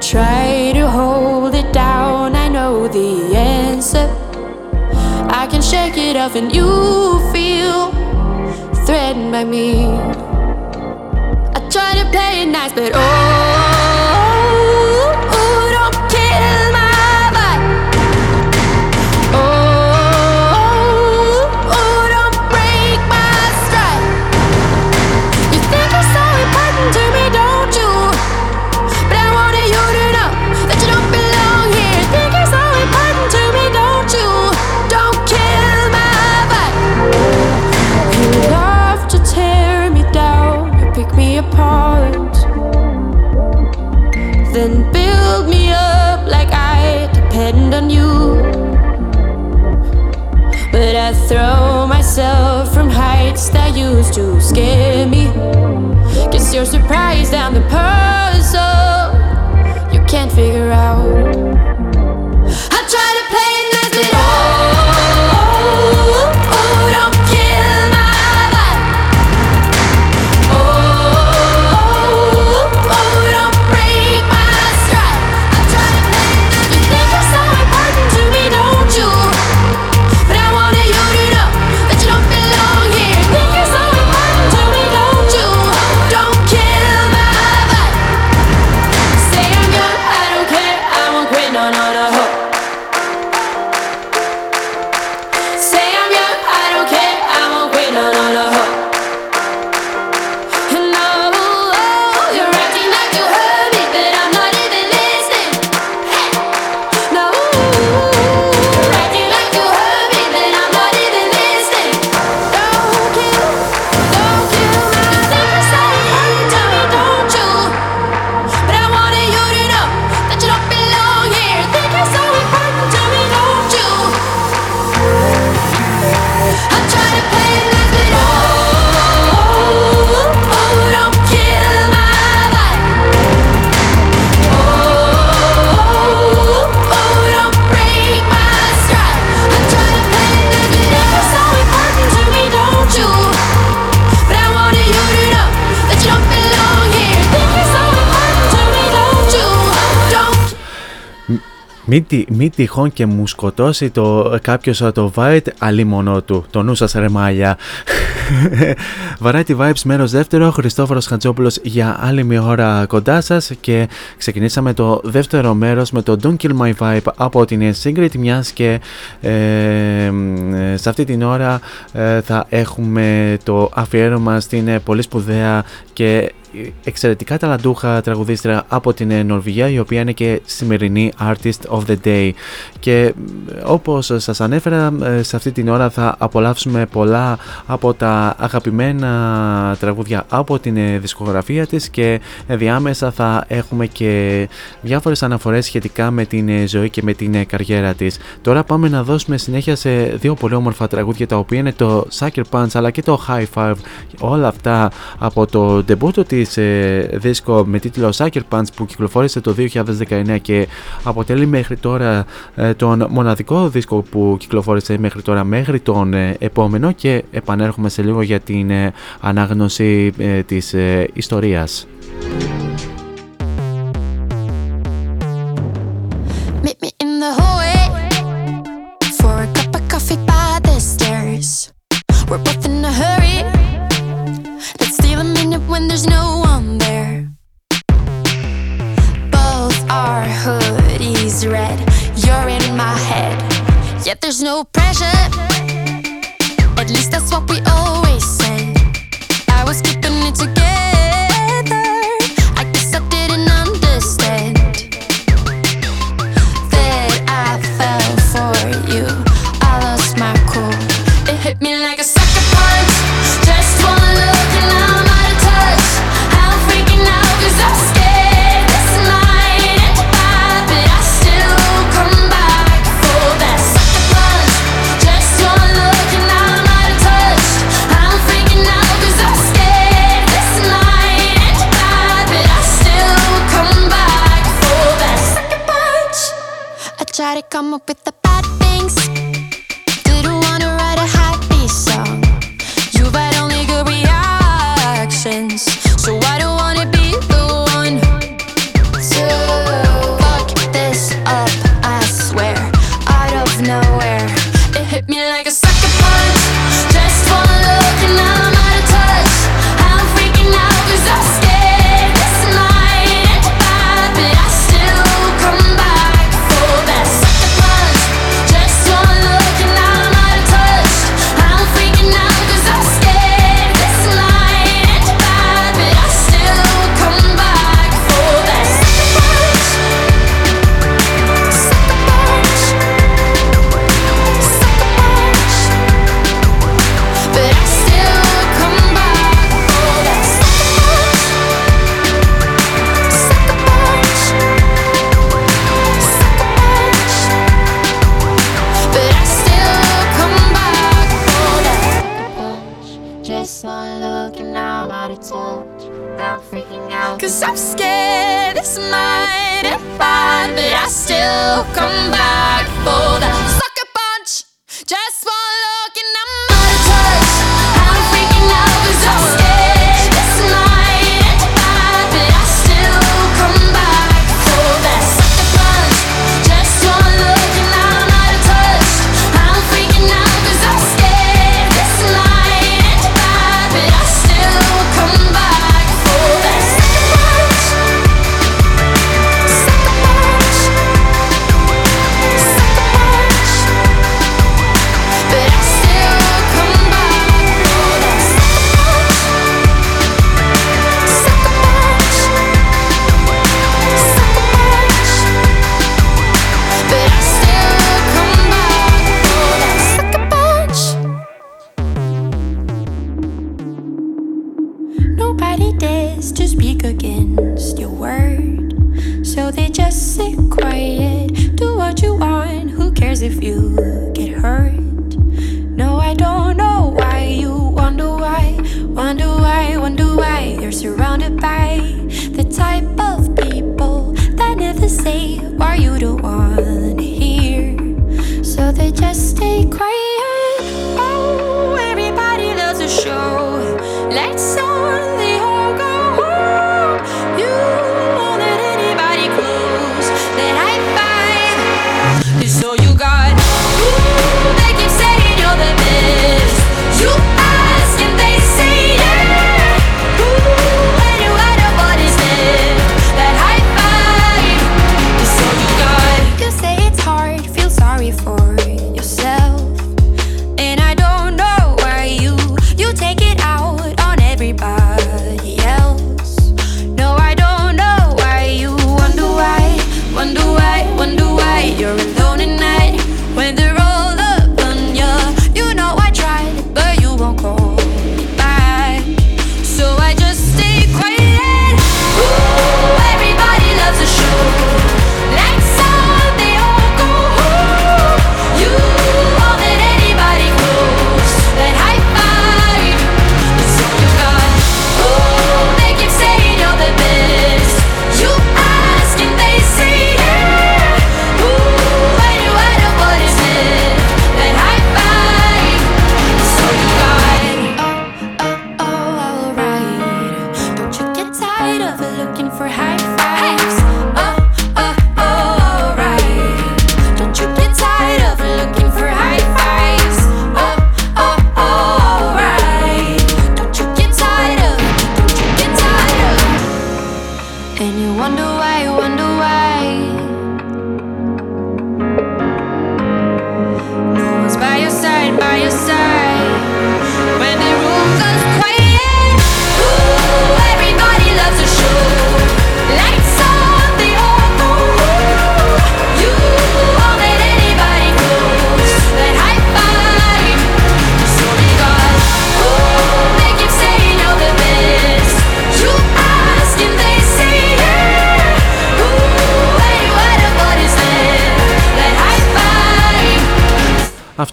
Try hold it down, I know the answer. I can shake it off, and you feel threatened by me. I try to play it nice, but oh. Μην, τι- μην τυχόν και μου σκοτώσει το, κάποιος το Vite αλίμονό του. Το νου σας ρε μάλια. Variety Vibes μέρος δεύτερο, Χριστόφορος Χατζόπουλος για άλλη μια ώρα κοντά σας και ξεκινήσαμε το δεύτερο μέρος με το Don't Kill My Vibe από την Secret μιας και ε, ε, σε αυτή την ώρα ε, θα έχουμε το αφιέρωμα στην ε, πολύ σπουδαία και εξαιρετικά ταλαντούχα τραγουδίστρια από την ε, Νορβηγία η οποία είναι και σημερινή Artist of the Day και ε, όπως σας ανέφερα ε, σε αυτή την ώρα θα απολαύσουμε πολλά από τα αγαπημένα τραγούδια από την ε, δισκογραφία της και διάμεσα θα έχουμε και διάφορες αναφορές σχετικά με την ε, ζωή και με την ε, καριέρα της. Τώρα πάμε να δώσουμε συνέχεια σε δύο πολύ όμορφα τραγούδια τα οποία είναι το Sucker Punch αλλά και το High Five όλα αυτά από το ντεμπούτο της ε, δίσκο με τίτλο Sucker Punch που κυκλοφόρησε το 2019 και αποτελεί μέχρι τώρα ε, τον μοναδικό δίσκο που κυκλοφόρησε μέχρι τώρα μέχρι τον ε, επόμενο και επανέρχομαι σε λίγο για την ε, ανάγνωση ε, της ε, ιστορίας.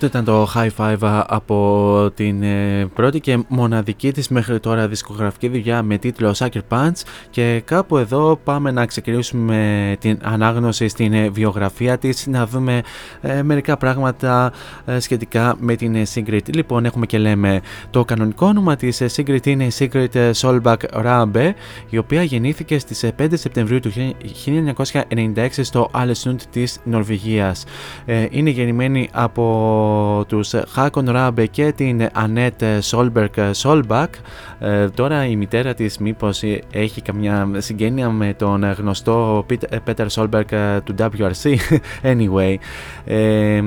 Αυτό ήταν το High Five από την ε, πρώτη και μοναδική της μέχρι τώρα δισκογραφική δουλειά με τίτλο Sucker Punch και κάπου εδώ πάμε να ξεκινήσουμε την ανάγνωση στην ε, βιογραφία της να δούμε ε, μερικά πράγματα σχετικά με την Sigrid. Λοιπόν έχουμε και λέμε το κανονικό όνομα της Sigrid είναι η Sigrid Solbach Rambe η οποία γεννήθηκε στις 5 Σεπτεμβρίου του 1996 στο Alesund της Νορβηγίας. Είναι γεννημένη από τους Χάκον Ράμπε και την Ανέτ Σόλμπεργκ Σόλμπακ. Τώρα η μητέρα της μήπως έχει καμιά συγγένεια με τον γνωστό Πέτερ Σόλμπεργκ του WRC. Anyway. Ε,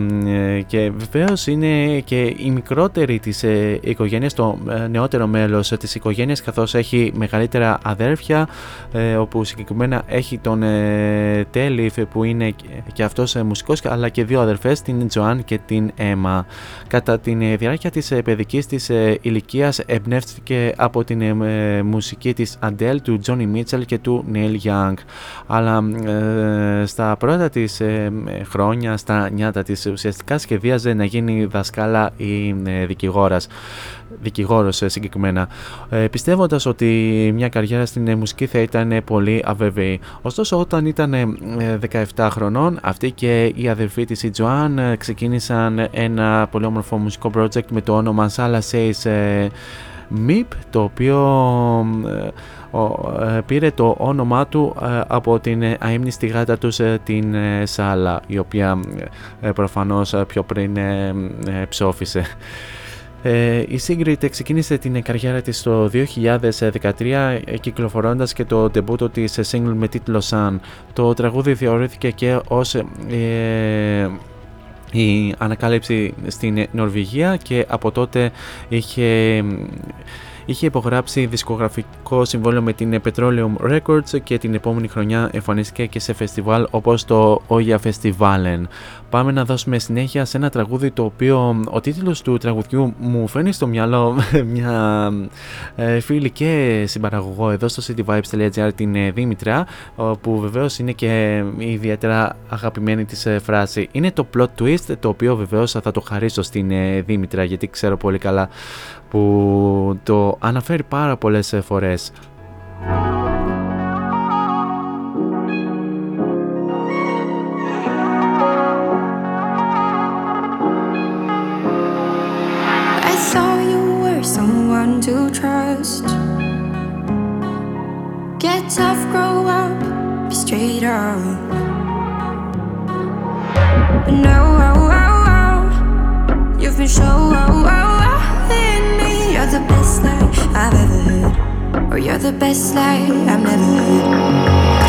και βεβαίως είναι και η μικρότερη της ε, οικογένειας, το ε, νεότερο μέλος της οικογένειας καθώς έχει μεγαλύτερα αδέρφια όπου συγκεκριμένα έχει τον Τέλιφ που είναι και αυτός μουσικός αλλά και δύο αδερφές την Τζοάν και την αίμα. Κατά τη διάρκεια της ε, παιδικής της ε, ηλικίας εμπνεύστηκε από την ε, μουσική της Adele, του Johnny Mitchell και του Neil Young. Αλλά στα πρώτα της χρόνια, στα νιάτα της ουσιαστικά σχεδίαζε να γίνει δασκάλα ή δικηγόρας δικηγόρος συγκεκριμένα, ε, πιστεύοντας ότι μια καριέρα στην μουσική θα ήταν πολύ αβεβαιή. Ωστόσο όταν ήταν 17 χρονών, αυτή και η αδερφή της η Joan ξεκίνησαν ένα πολύ όμορφο μουσικό project με το όνομα Sala Says MIP, το οποίο πήρε το όνομά του από την αείμνηστη γάτα τους την Σάλα, η οποία προφανώς πιο πριν ψόφισε. Ε, η Sigrid ξεκίνησε την καριέρα της το 2013 κυκλοφορώντας και το ντεμπούτο της single με τίτλο Sun. Το τραγούδι θεωρήθηκε και ως ε, η ανακάλυψη στην Νορβηγία και από τότε είχε είχε υπογράψει δισκογραφικό συμβόλαιο με την Petroleum Records και την επόμενη χρονιά εμφανίστηκε και σε φεστιβάλ όπως το Oya Festivalen. Πάμε να δώσουμε συνέχεια σε ένα τραγούδι το οποίο ο τίτλος του τραγουδιού μου φαίνει στο μυαλό μια ε, φίλη και συμπαραγωγό εδώ στο cityvibes.gr την ε, Δήμητρα που βεβαίως είναι και ιδιαίτερα αγαπημένη της ε, φράση. Είναι το plot twist το οποίο βεβαίως θα το χαρίσω στην Δήμητρα γιατί ξέρω πολύ καλά που το αναφέρει πάρα πολλές φορές. But no, oh, oh, oh, you've. Or you're the best lie I've never heard.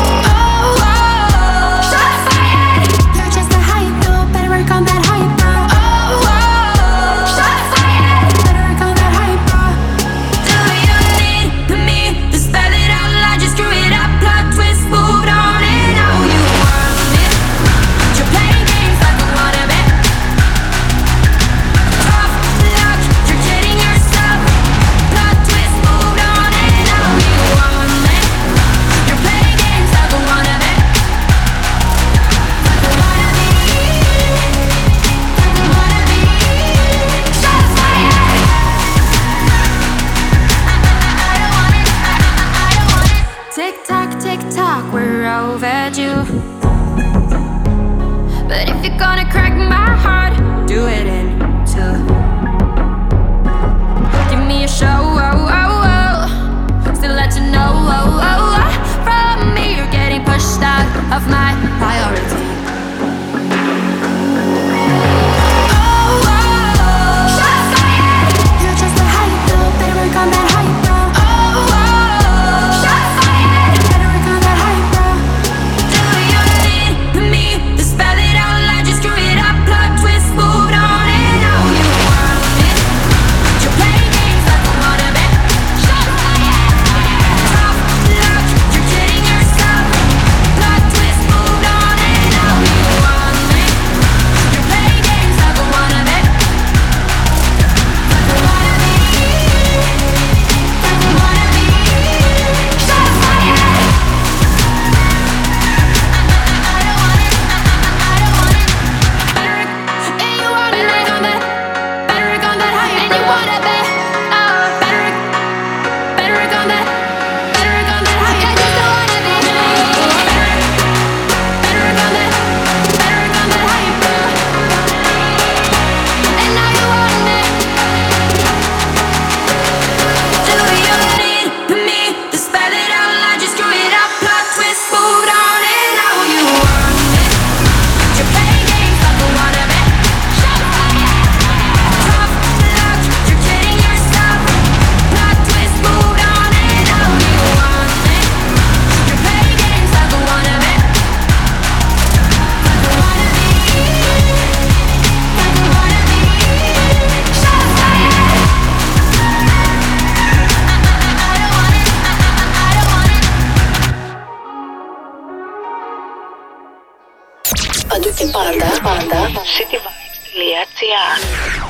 στο cityvibes.gr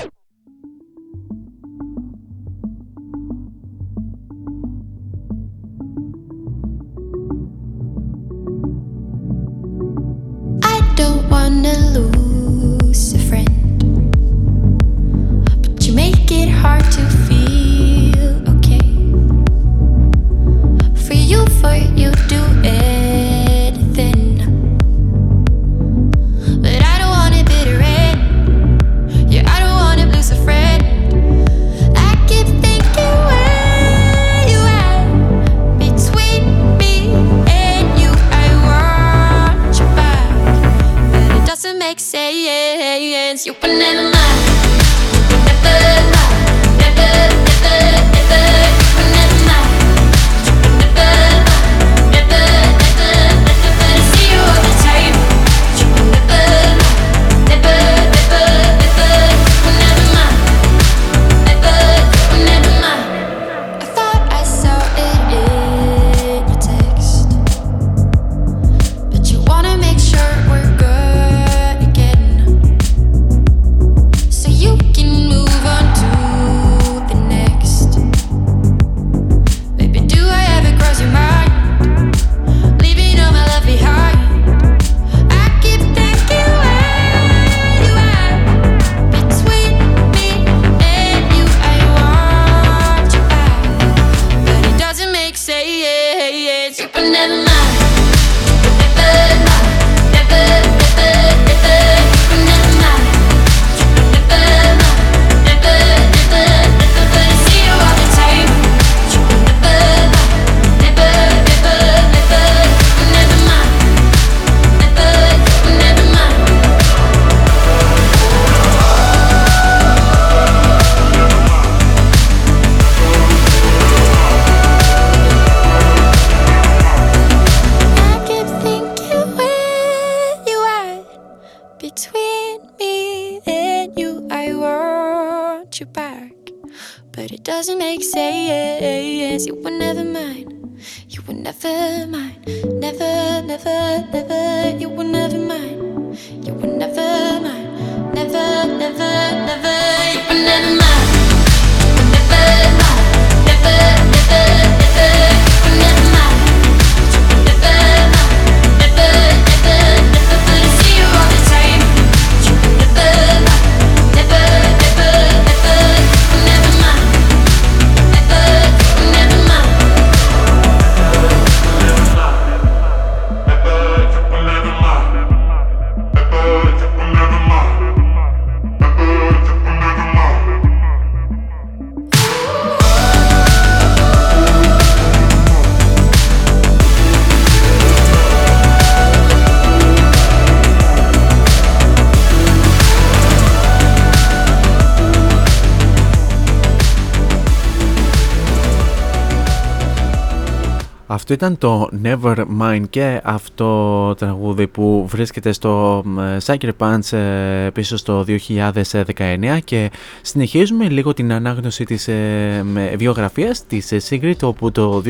Αυτό ήταν το Never Mind και αυτό το τραγούδι που βρίσκεται στο Sucker Punch ε, πίσω στο 2019 και συνεχίζουμε λίγο την ανάγνωση της ε, βιογραφίας της ε, Sigrid όπου το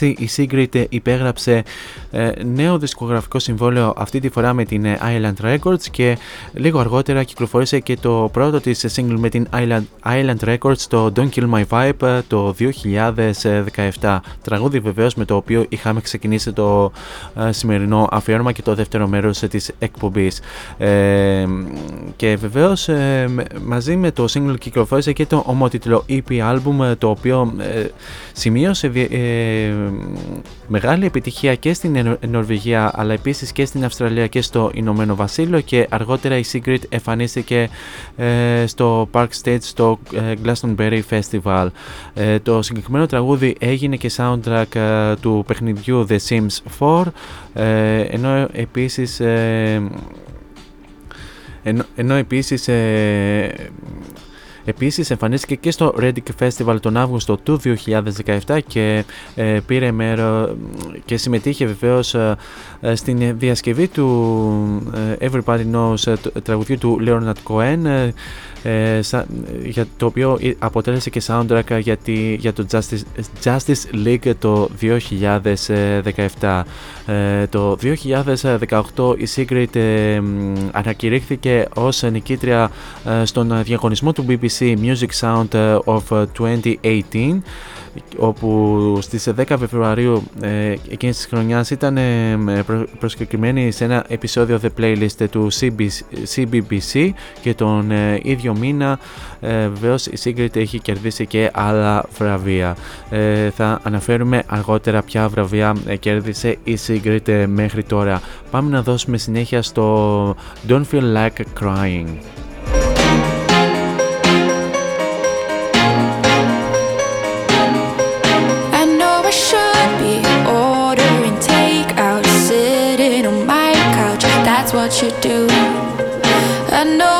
2016 η Sigrid υπέγραψε νέο δισκογραφικό συμβόλαιο αυτή τη φορά με την Island Records και λίγο αργότερα κυκλοφόρησε και το πρώτο της single με την Island, Island Records το Don't Kill My Vibe το 2017 τραγούδι βεβαίως με το οποίο είχαμε ξεκινήσει το ε, σημερινό αφιέρωμα και το δεύτερο μέρος της εκπομπής. Ε, και βεβαίως ε, μαζί με το single κυκλοφόρησε και το ομότιτλο EP album το οποίο σημείωσε μεγάλη επιτυχία και στην Νορβηγία αλλά επίσης και στην Αυστραλία και στο Ηνωμένο Βασίλειο και αργότερα η Secret εμφανίστηκε στο Park Stage στο Glastonbury Festival. Το συγκεκριμένο τραγούδι έγινε και soundtrack του παιχνιδιού The Sims 4 ε, ενώ επίσης ε, ενώ, επίσης ε, Επίσης εμφανίστηκε και στο Reddick Festival τον Αύγουστο του 2017 και πήρε μέρο και συμμετείχε βεβαίως στην διασκευή του ε, Everybody Knows τραγουδιού του Leonard Cohen ε, για το οποίο αποτέλεσε και soundtrack για, για το Justice, Justice League το 2017. Ε, το 2018 η Secret ε, ανακηρύχθηκε ως νικήτρια ε, στον διαγωνισμό του BBC Music Sound ε, of 2018 όπου στις 10 Φεβρουαρίου ε, εκείνης της χρονιάς ήταν ε, σε ένα επεισόδιο The Playlist του CBC, CBBC και τον ε, ίδιο μήνα ε, βεβαίως η Secret έχει κερδίσει και άλλα βραβεία. Ε, θα αναφέρουμε αργότερα ποια βραβεία ε, κέρδισε η Secret μέχρι τώρα. Πάμε να δώσουμε συνέχεια στο Don't Feel Like Crying. what you do. I know.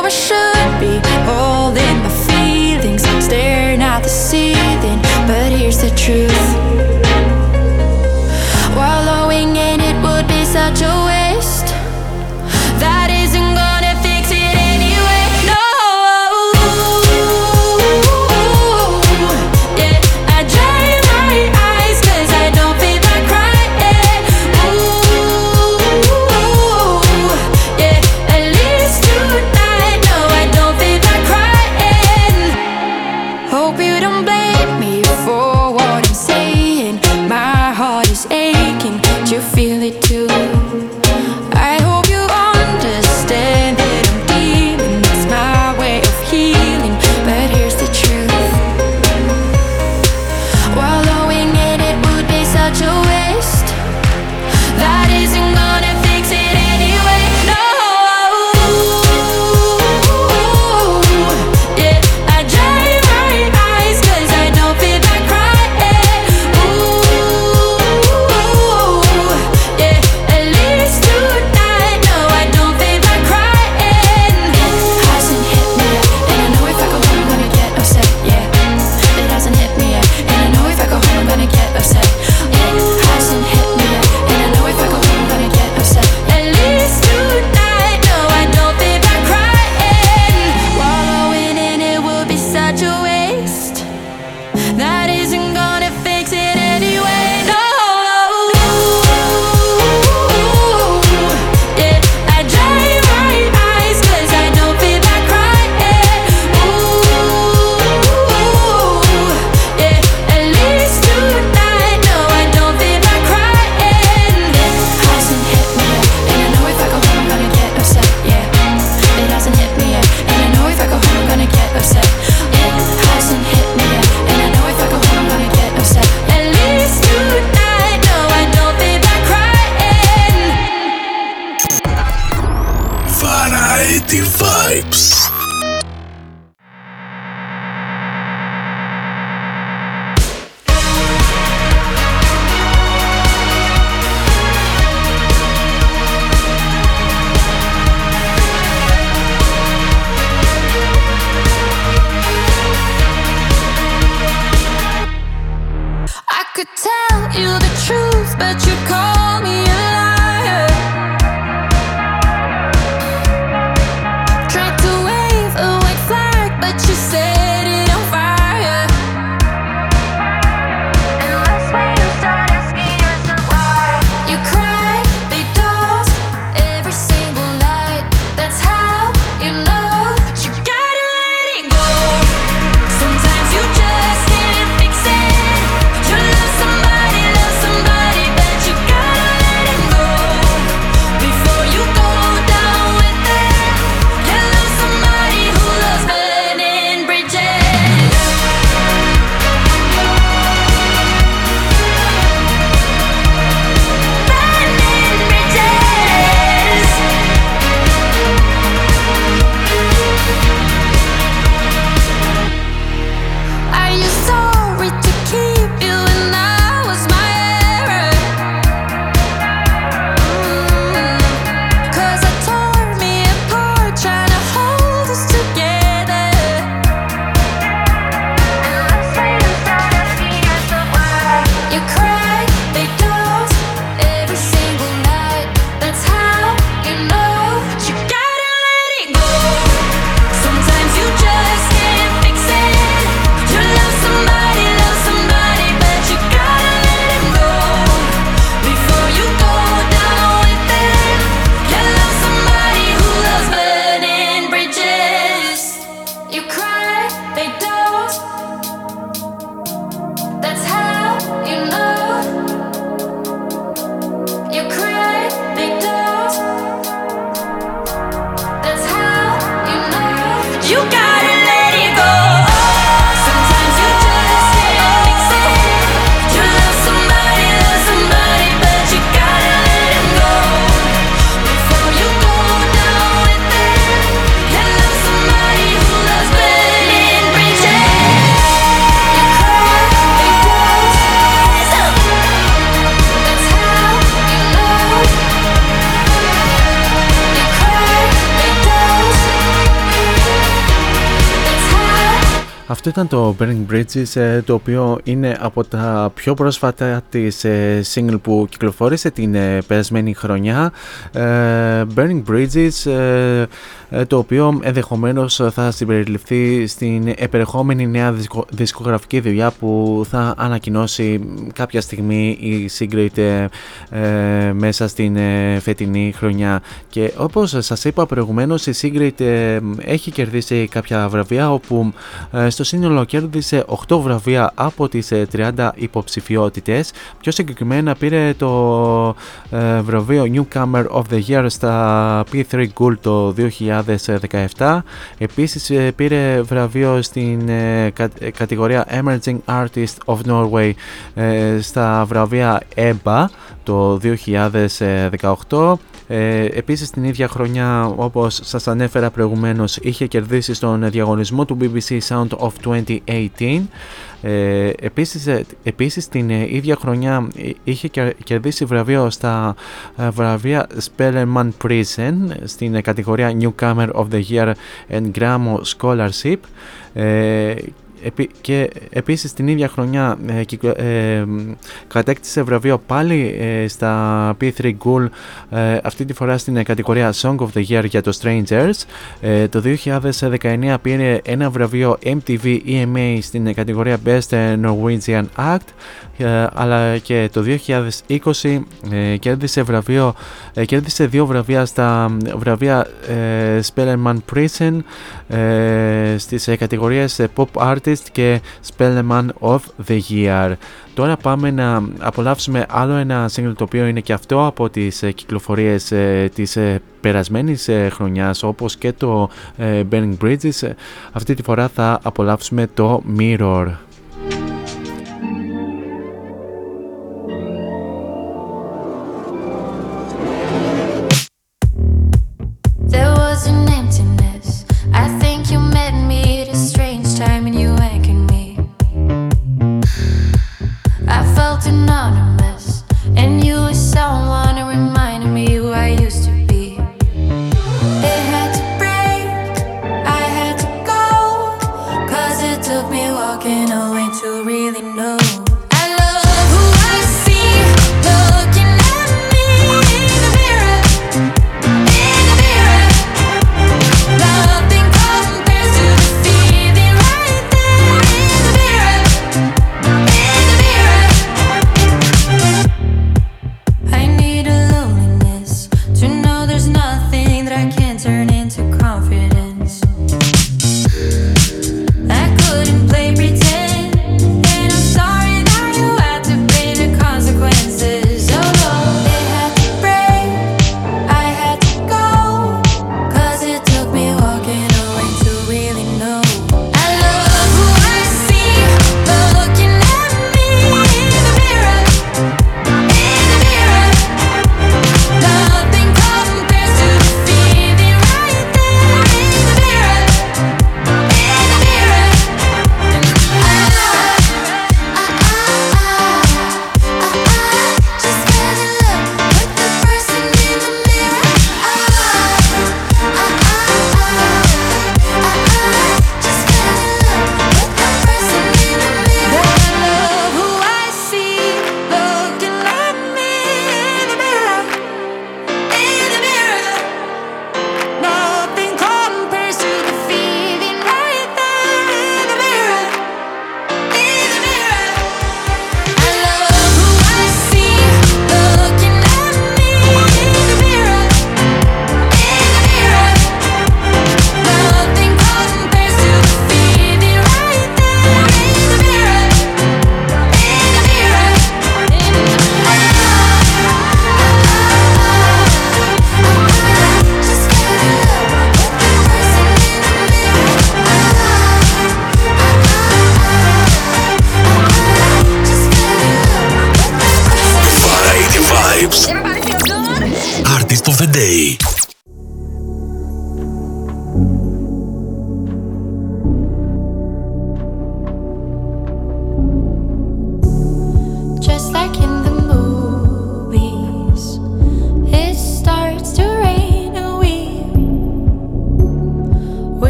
Αυτό ήταν το Burning Bridges ε, το οποίο είναι από τα πιο πρόσφατα της ε, single που κυκλοφόρησε την ε, περασμένη χρονιά. Burning Bridges το οποίο ενδεχομένως θα συμπεριληφθεί στην επερχόμενη νέα δισκογραφική δουλειά που θα ανακοινώσει κάποια στιγμή η Secret μέσα στην φετινή χρονιά και όπως σας είπα προηγουμένως η Secret έχει κερδίσει κάποια βραβεία όπου στο σύνολο κέρδισε 8 βραβεία από τις 30 ε, υποψηφιότητες. Πιο συγκεκριμένα πήρε το ε, βραβείο Newcomer of the Year στα P3 Gold το 2017. Επίσης ε, πήρε βραβείο στην κατηγορία Emerging Artist of Norway στα βραβεία EBA το 2018 ε, επίσης την ίδια χρονιά όπως σας ανέφερα προηγουμένως είχε κερδίσει στον διαγωνισμό του BBC Sound of 2018 ε, επίσης, ε, επίσης την ε, ίδια χρονιά είχε κερδίσει βραβείο στα βραβεία Spellerman Prison στην κατηγορία Newcomer of the Year and Grammo Scholarship και επίσης την ίδια χρονιά ε, ε, κατέκτησε βραβείο πάλι ε, στα P3 Ghoul αυτή τη φορά στην κατηγορία Song of the Year για το Strangers. Το 2019 πήρε ένα βραβείο MTV EMA στην κατηγορία Best Norwegian Act αλλά και το 2020 κέρδισε βραβείο κέρδισε δύο βραβεία στα βραβεία Spellerman Prison στις κατηγορίες Pop Artist και Spellman of the Year. Τώρα πάμε να απολαύσουμε άλλο ένα single το οποίο είναι και αυτό από τις ε, κυκλοφορίες ε, της ε, περασμένης χρονιάς όπως και το Burning Bridges. Αυτή τη φορά θα απολαύσουμε το Mirror.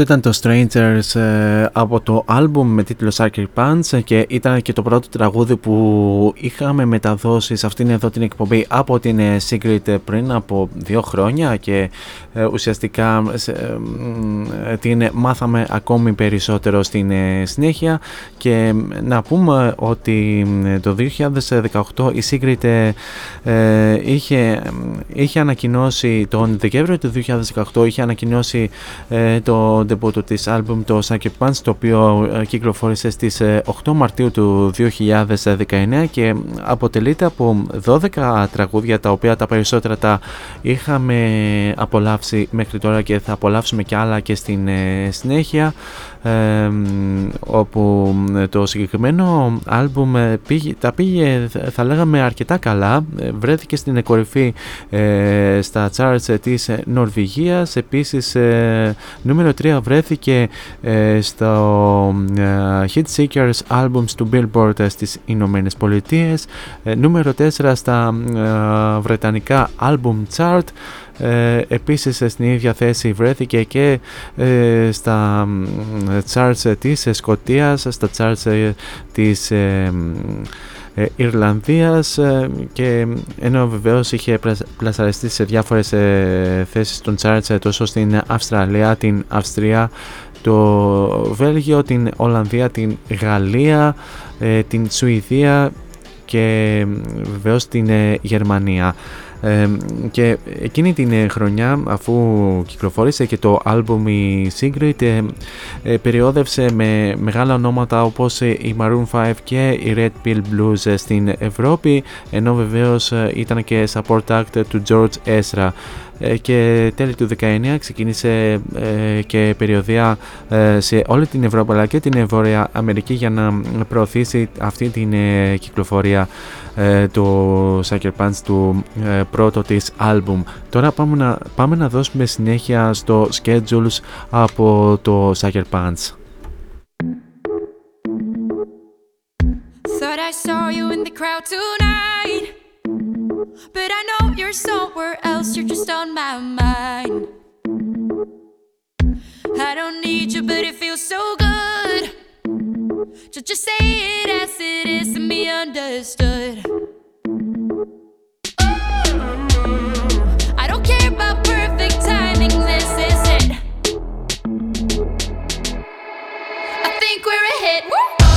Αυτό ήταν το Strangers ε, από το άλμπουμ με τίτλο Sucker Punch και ήταν και το πρώτο τραγούδι που είχαμε μεταδώσει σε αυτήν εδώ την εκπομπή από την ε, Secret πριν από δύο χρόνια και ε, ουσιαστικά σε, ε, μ, ε, την μάθαμε ακόμη περισσότερο στην ε, συνέχεια. Και να πούμε ότι μ, το 2018 η Secret ε, ε, είχε, είχε ανακοινώσει τον Δεκέμβριο του 2018 είχε ανακοινώσει ε, το debut του της άλμπουμ το Sucker Punch το οποίο ε, κυκλοφόρησε στις ε, 8 Μαρτίου του 2019 και αποτελείται από 12 τραγούδια τα οποία τα περισσότερα τα είχαμε απολαύσει μέχρι τώρα και θα απολαύσουμε και άλλα και στην ε, συνέχεια ε, μ, όπου ε, το συγκεκριμένο άλμπουμ ε, πήγε, τα πήγε θα- θα λέγαμε αρκετά καλά. Ε, βρέθηκε στην κορυφή ε, στα charts ε, της ε, Νορβηγίας. Επίσης ε, νούμερο 3 βρέθηκε ε, στο ε, Hit Seekers Albums του Billboard ε, στις Ηνωμένες Πολιτείες. Ε, νούμερο 4 στα ε, Βρετανικά Album Chart. Ε, επίσης ε, στην ίδια θέση βρέθηκε και ε, στα μ, charts ε, της ε, Σκοτίας, στα charts ε, της ε, μ, ε, Ιρλανδίας ε, και ενώ βεβαίως είχε πλασ- πλασαριστεί σε διάφορες ε, θέσεις των charts ε, τόσο στην Αυστραλία, την Αυστρία, το Βέλγιο, την Ολλανδία, την Γαλλία, ε, την Σουηδία και μ, βεβαίως την ε, Γερμανία. Ε, και εκείνη την ε, χρονιά αφού κυκλοφόρησε και το άλμπουμ η Secret ε, ε, περιόδευσε με μεγάλα ονόματα όπως ε, η Maroon 5 και η Red Pill Blues ε, στην Ευρώπη ενώ βεβαίως ε, ήταν και support act του George Ezra. Ε, και τέλη του 19 ξεκίνησε ε, και περιοδία ε, σε όλη την Ευρώπη αλλά και την Βόρεια Αμερική για να προωθήσει αυτή την ε, κυκλοφορία ε, του Sucker Punch του ε, πρώτο της άλμπουμ. Τώρα πάμε να, πάμε να δώσουμε συνέχεια στο schedules από το Sucker Punch. Thought I saw you in the crowd tonight. But I know you're somewhere else, you're just on my mind. I don't need you, but it feels so good. So just say it as it is and be understood. I don't care about perfect timing, this is it. I think we're ahead. I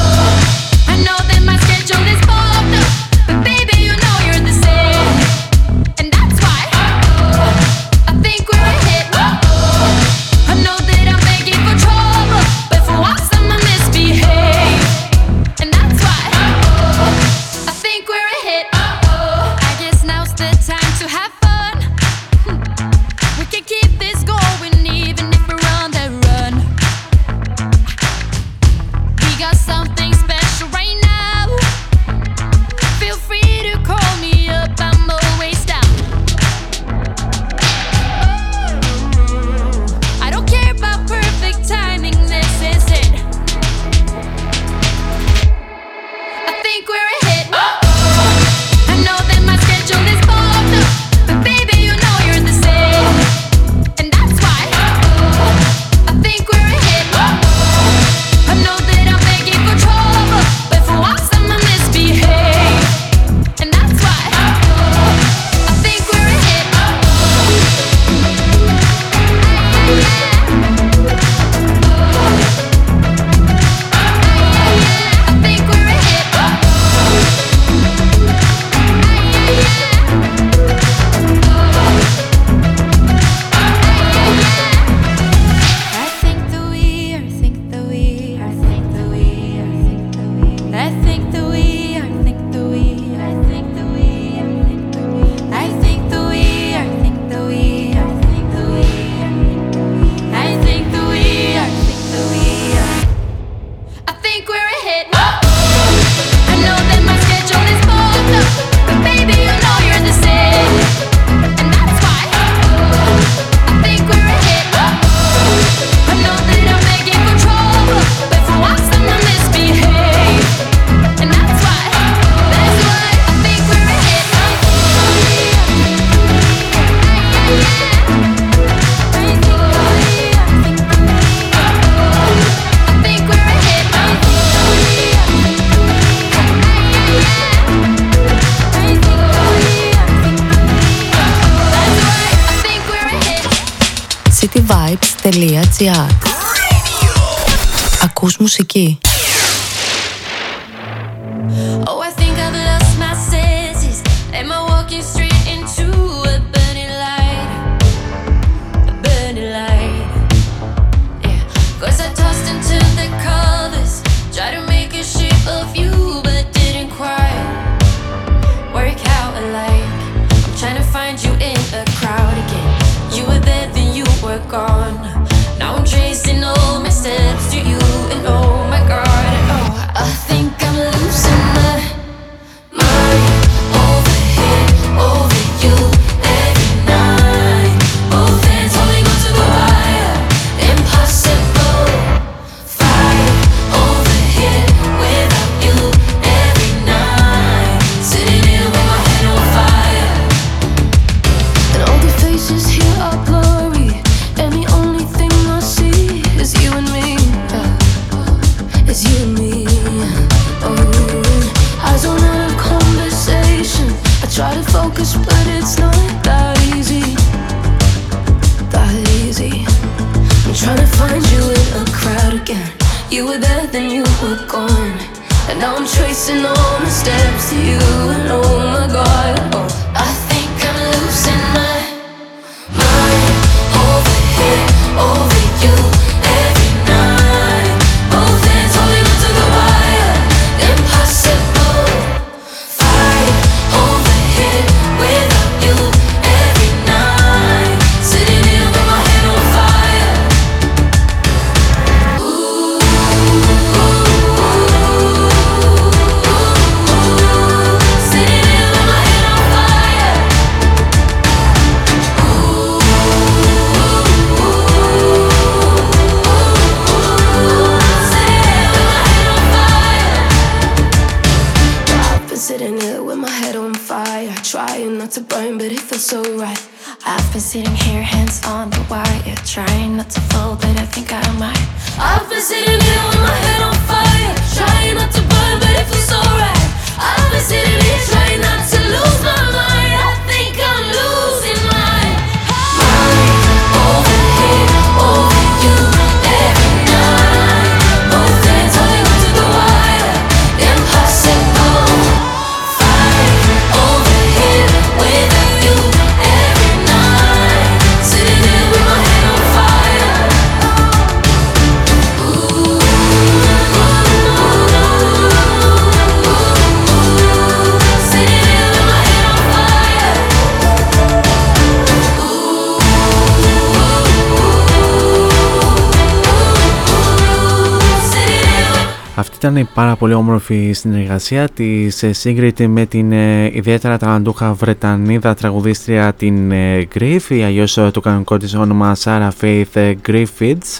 ήταν πάρα πολύ όμορφη συνεργασία της ε, σύγκριση με την ε, ιδιαίτερα ταλαντούχα Βρετανίδα τραγουδίστρια την ε, γκριφ. ή το κανονικό της όνομα Sarah Faith Griffiths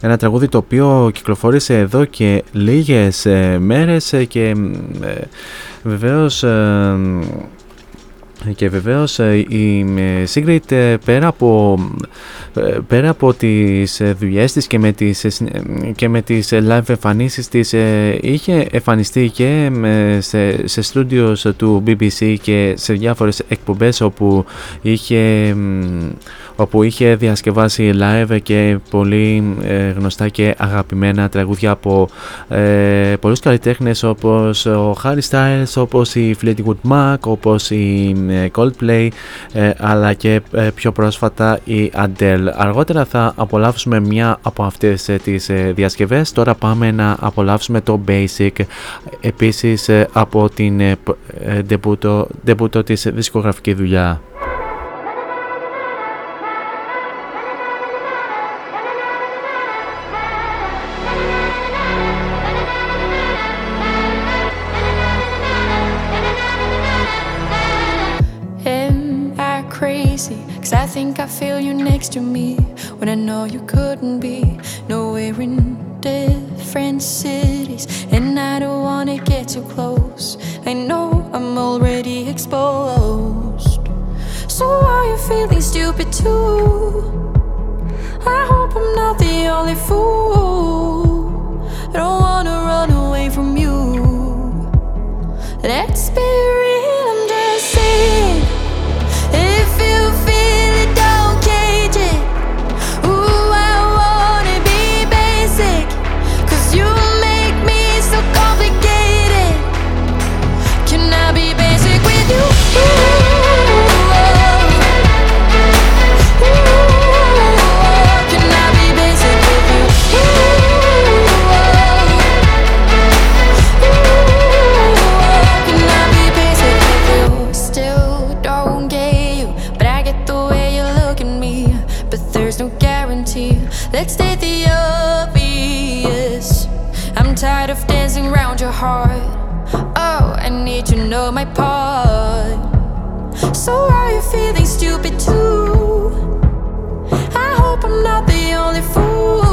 ένα τραγούδι το οποίο κυκλοφόρησε εδώ και λίγες μέρες και βεβαίως. Και βεβαίως ε, η ε, Sigrid ε, πέρα από, πέρα από τη δουλειές της και με τις, και με τις live εμφανίσεις της είχε εμφανιστεί και σε, σε studios του BBC και σε διάφορες εκπομπές όπου είχε, όπου είχε διασκευάσει live και πολύ ε, γνωστά και αγαπημένα τραγούδια από ε, πολλούς καλλιτέχνες όπως ο Harry Styles, όπως η Fleetwood Mac, όπως η ε, Coldplay ε, αλλά και πιο πρόσφατα η Adele. Αργότερα θα απολαύσουμε μια από αυτές τις διασκευές. Τώρα πάμε να απολαύσουμε το Basic επίσης από την debutο, τη της δισκογραφική δουλειά. next to me when I know you couldn't be. nowhere in different cities, and I don't wanna get too close. I know I'm already exposed. So are you feeling stupid too? I hope I'm not the only fool. I don't wanna run away from you. Let's be real. obvious. I'm tired of dancing round your heart. Oh, I need to know my part. So are you feeling stupid too? I hope I'm not the only fool.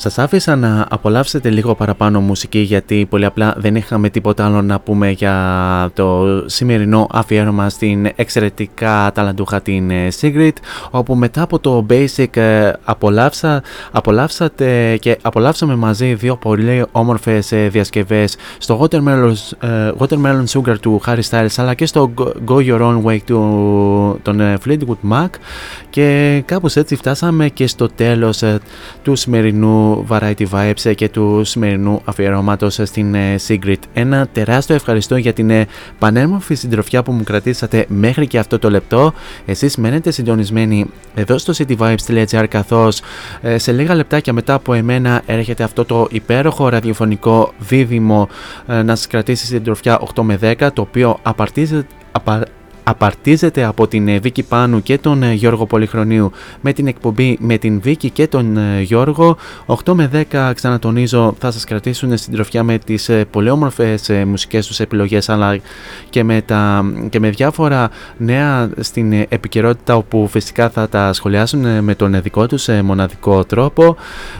Σας, α- σας άφησα να απολαύσετε λίγο παραπάνω μουσική γιατί πολύ απλά δεν είχαμε τίποτα άλλο να πούμε για το σημερινό αφιέρωμα στην εξαιρετικά ταλαντούχα την ε, Sigrid όπου μετά από το Basic ε, απολαύσα, απολαύσατε και απολαύσαμε μαζί δύο πολύ όμορφες ε, διασκευές στο Watermelon, ε, Watermelon Sugar του Harry Styles αλλά και στο Go- Go Your Own Way του τον ε, Fleetwood Mac. Και κάπως έτσι φτάσαμε και στο τέλος ε, του σημερινού Variety Vibes ε, και του σημερινού αφιερώματος ε, στην ε, Sigrid. Ένα τεράστιο ευχαριστώ για την ε, πανέμορφη συντροφιά που μου κρατήσατε μέχρι και αυτό το λεπτό. Εσείς μένετε συντονισμένοι εδώ στο cityvibes.gr καθώς ε, σε λίγα λεπτάκια μετά από εμένα έρχεται αυτό το υπέροχο ραδιοφωνικό δίδυμο ε, να σας κρατήσει συντροφιά 8 με 10 το οποίο απαρτίζεται, απα, απαρτίζεται από την ε, Βίκη Πάνου και τον ε, Γιώργο Πολυχρονίου. Με την εκπομπή με την Βίκη και τον ε, Γιώργο. 8 με 10 ξανατονίζω θα σας κρατήσουν στην τροφιά με τις ε, πολύ όμορφες ε, μουσικές τους επιλογές αλλά και με, τα, και με διάφορα νέα στην ε, επικαιρότητα όπου φυσικά θα τα σχολιάσουν ε, με τον ε, δικό τους ε, μοναδικό τρόπο.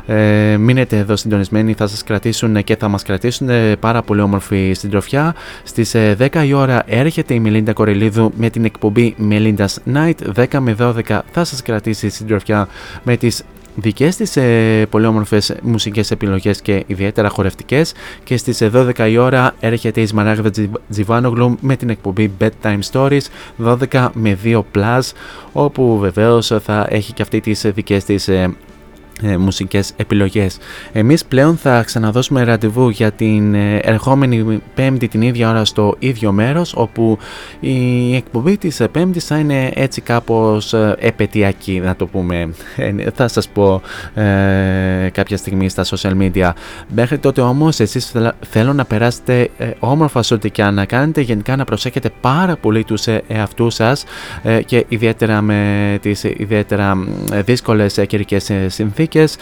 Ε, μείνετε εδώ συντονισμένοι θα σας κρατήσουν ε, και θα μας κρατήσουν ε, πάρα πολύ όμορφη συντροφιά στις ε, 10 η ώρα έρχεται η Μελίντα Κορελίδου με την εκπομπή Melinda's Night. 10 με 12 θα σας κρατήσει συντροφιά με τις δικές της ε, πολύ όμορφες μουσικές επιλογές και ιδιαίτερα χορευτικές. Και στις ε, 12 η ώρα έρχεται η Σμαράγδα Τζι- Τζιβάνογλου με την εκπομπή Bedtime Stories 12 με 2 Plus όπου βεβαίως θα έχει και αυτή τις ε, δικές της ε, ε, μουσικές επιλογές. Εμείς πλέον θα ξαναδώσουμε ραντεβού για την ε, ερχόμενη πέμπτη την ίδια ώρα στο ίδιο μέρος όπου η εκπομπή της ε, πέμπτης θα είναι έτσι κάπως ε, επαιτειακή να το πούμε. Ε, θα σας πω ε, κάποια στιγμή στα social media. Μέχρι τότε όμως εσείς θέλ- θέλω να περάσετε ε, όμορφα σε ό,τι και αν να κάνετε γενικά να προσέχετε πάρα πολύ τους ε, εαυτούς σας ε, και ιδιαίτερα με τις ιδιαίτερα μ, ε, δύσκολες ε, καιρικές ε, συνθήκες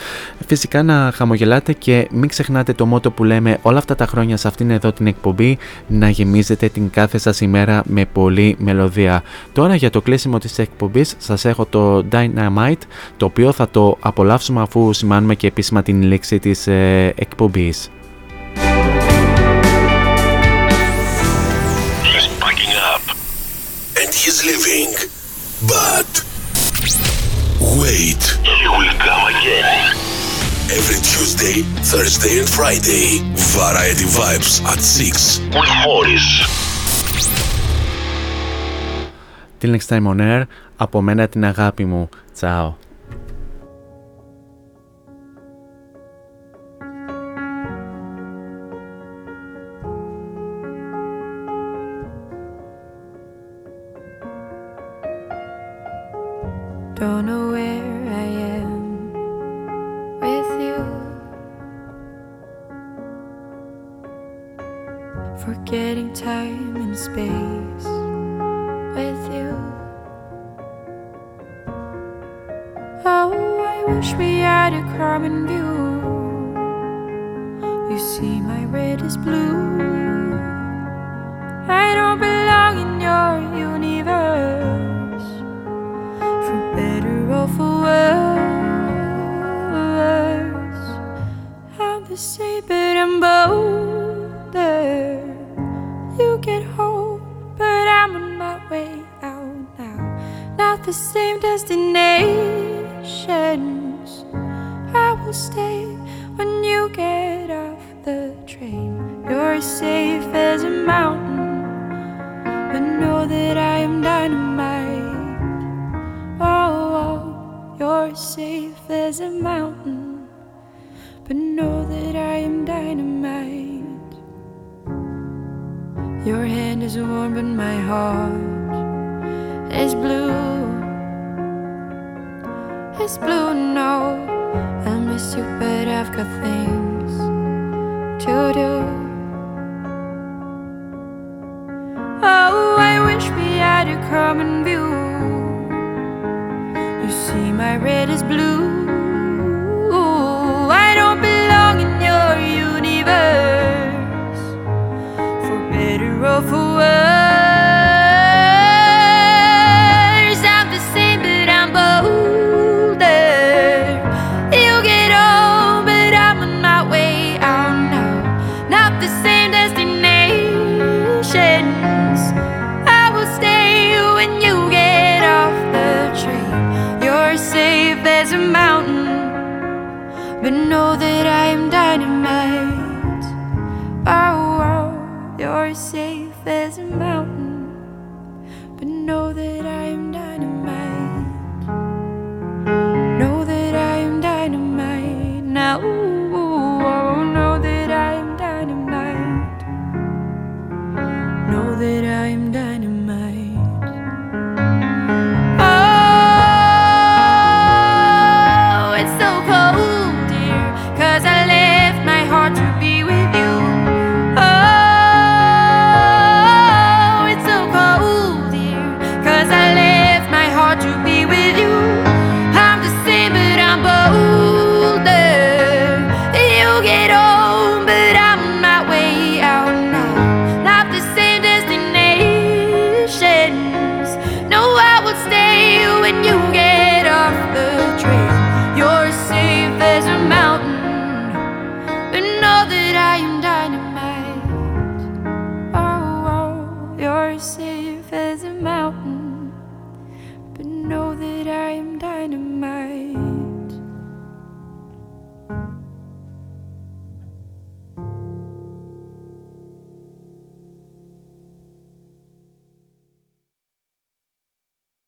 φυσικά να χαμογελάτε και μην ξεχνάτε το μότο που λέμε όλα αυτά τα χρόνια σε αυτήν εδώ την εκπομπή να γεμίζετε την κάθε σας ημέρα με πολλή μελωδία. Τώρα για το κλείσιμο της εκπομπής σας έχω το Dynamite το οποίο θα το απολαύσουμε αφού σημάνουμε και επίσημα την λήξη της ε, εκπομπής. He's packing up. And he's leaving. But. Wait. He will come again. Every Tuesday, Thursday, and Friday. Variety Vibes at 6 with Morris. Till next time on air, από μένα την αγάπη μου. Τσάω.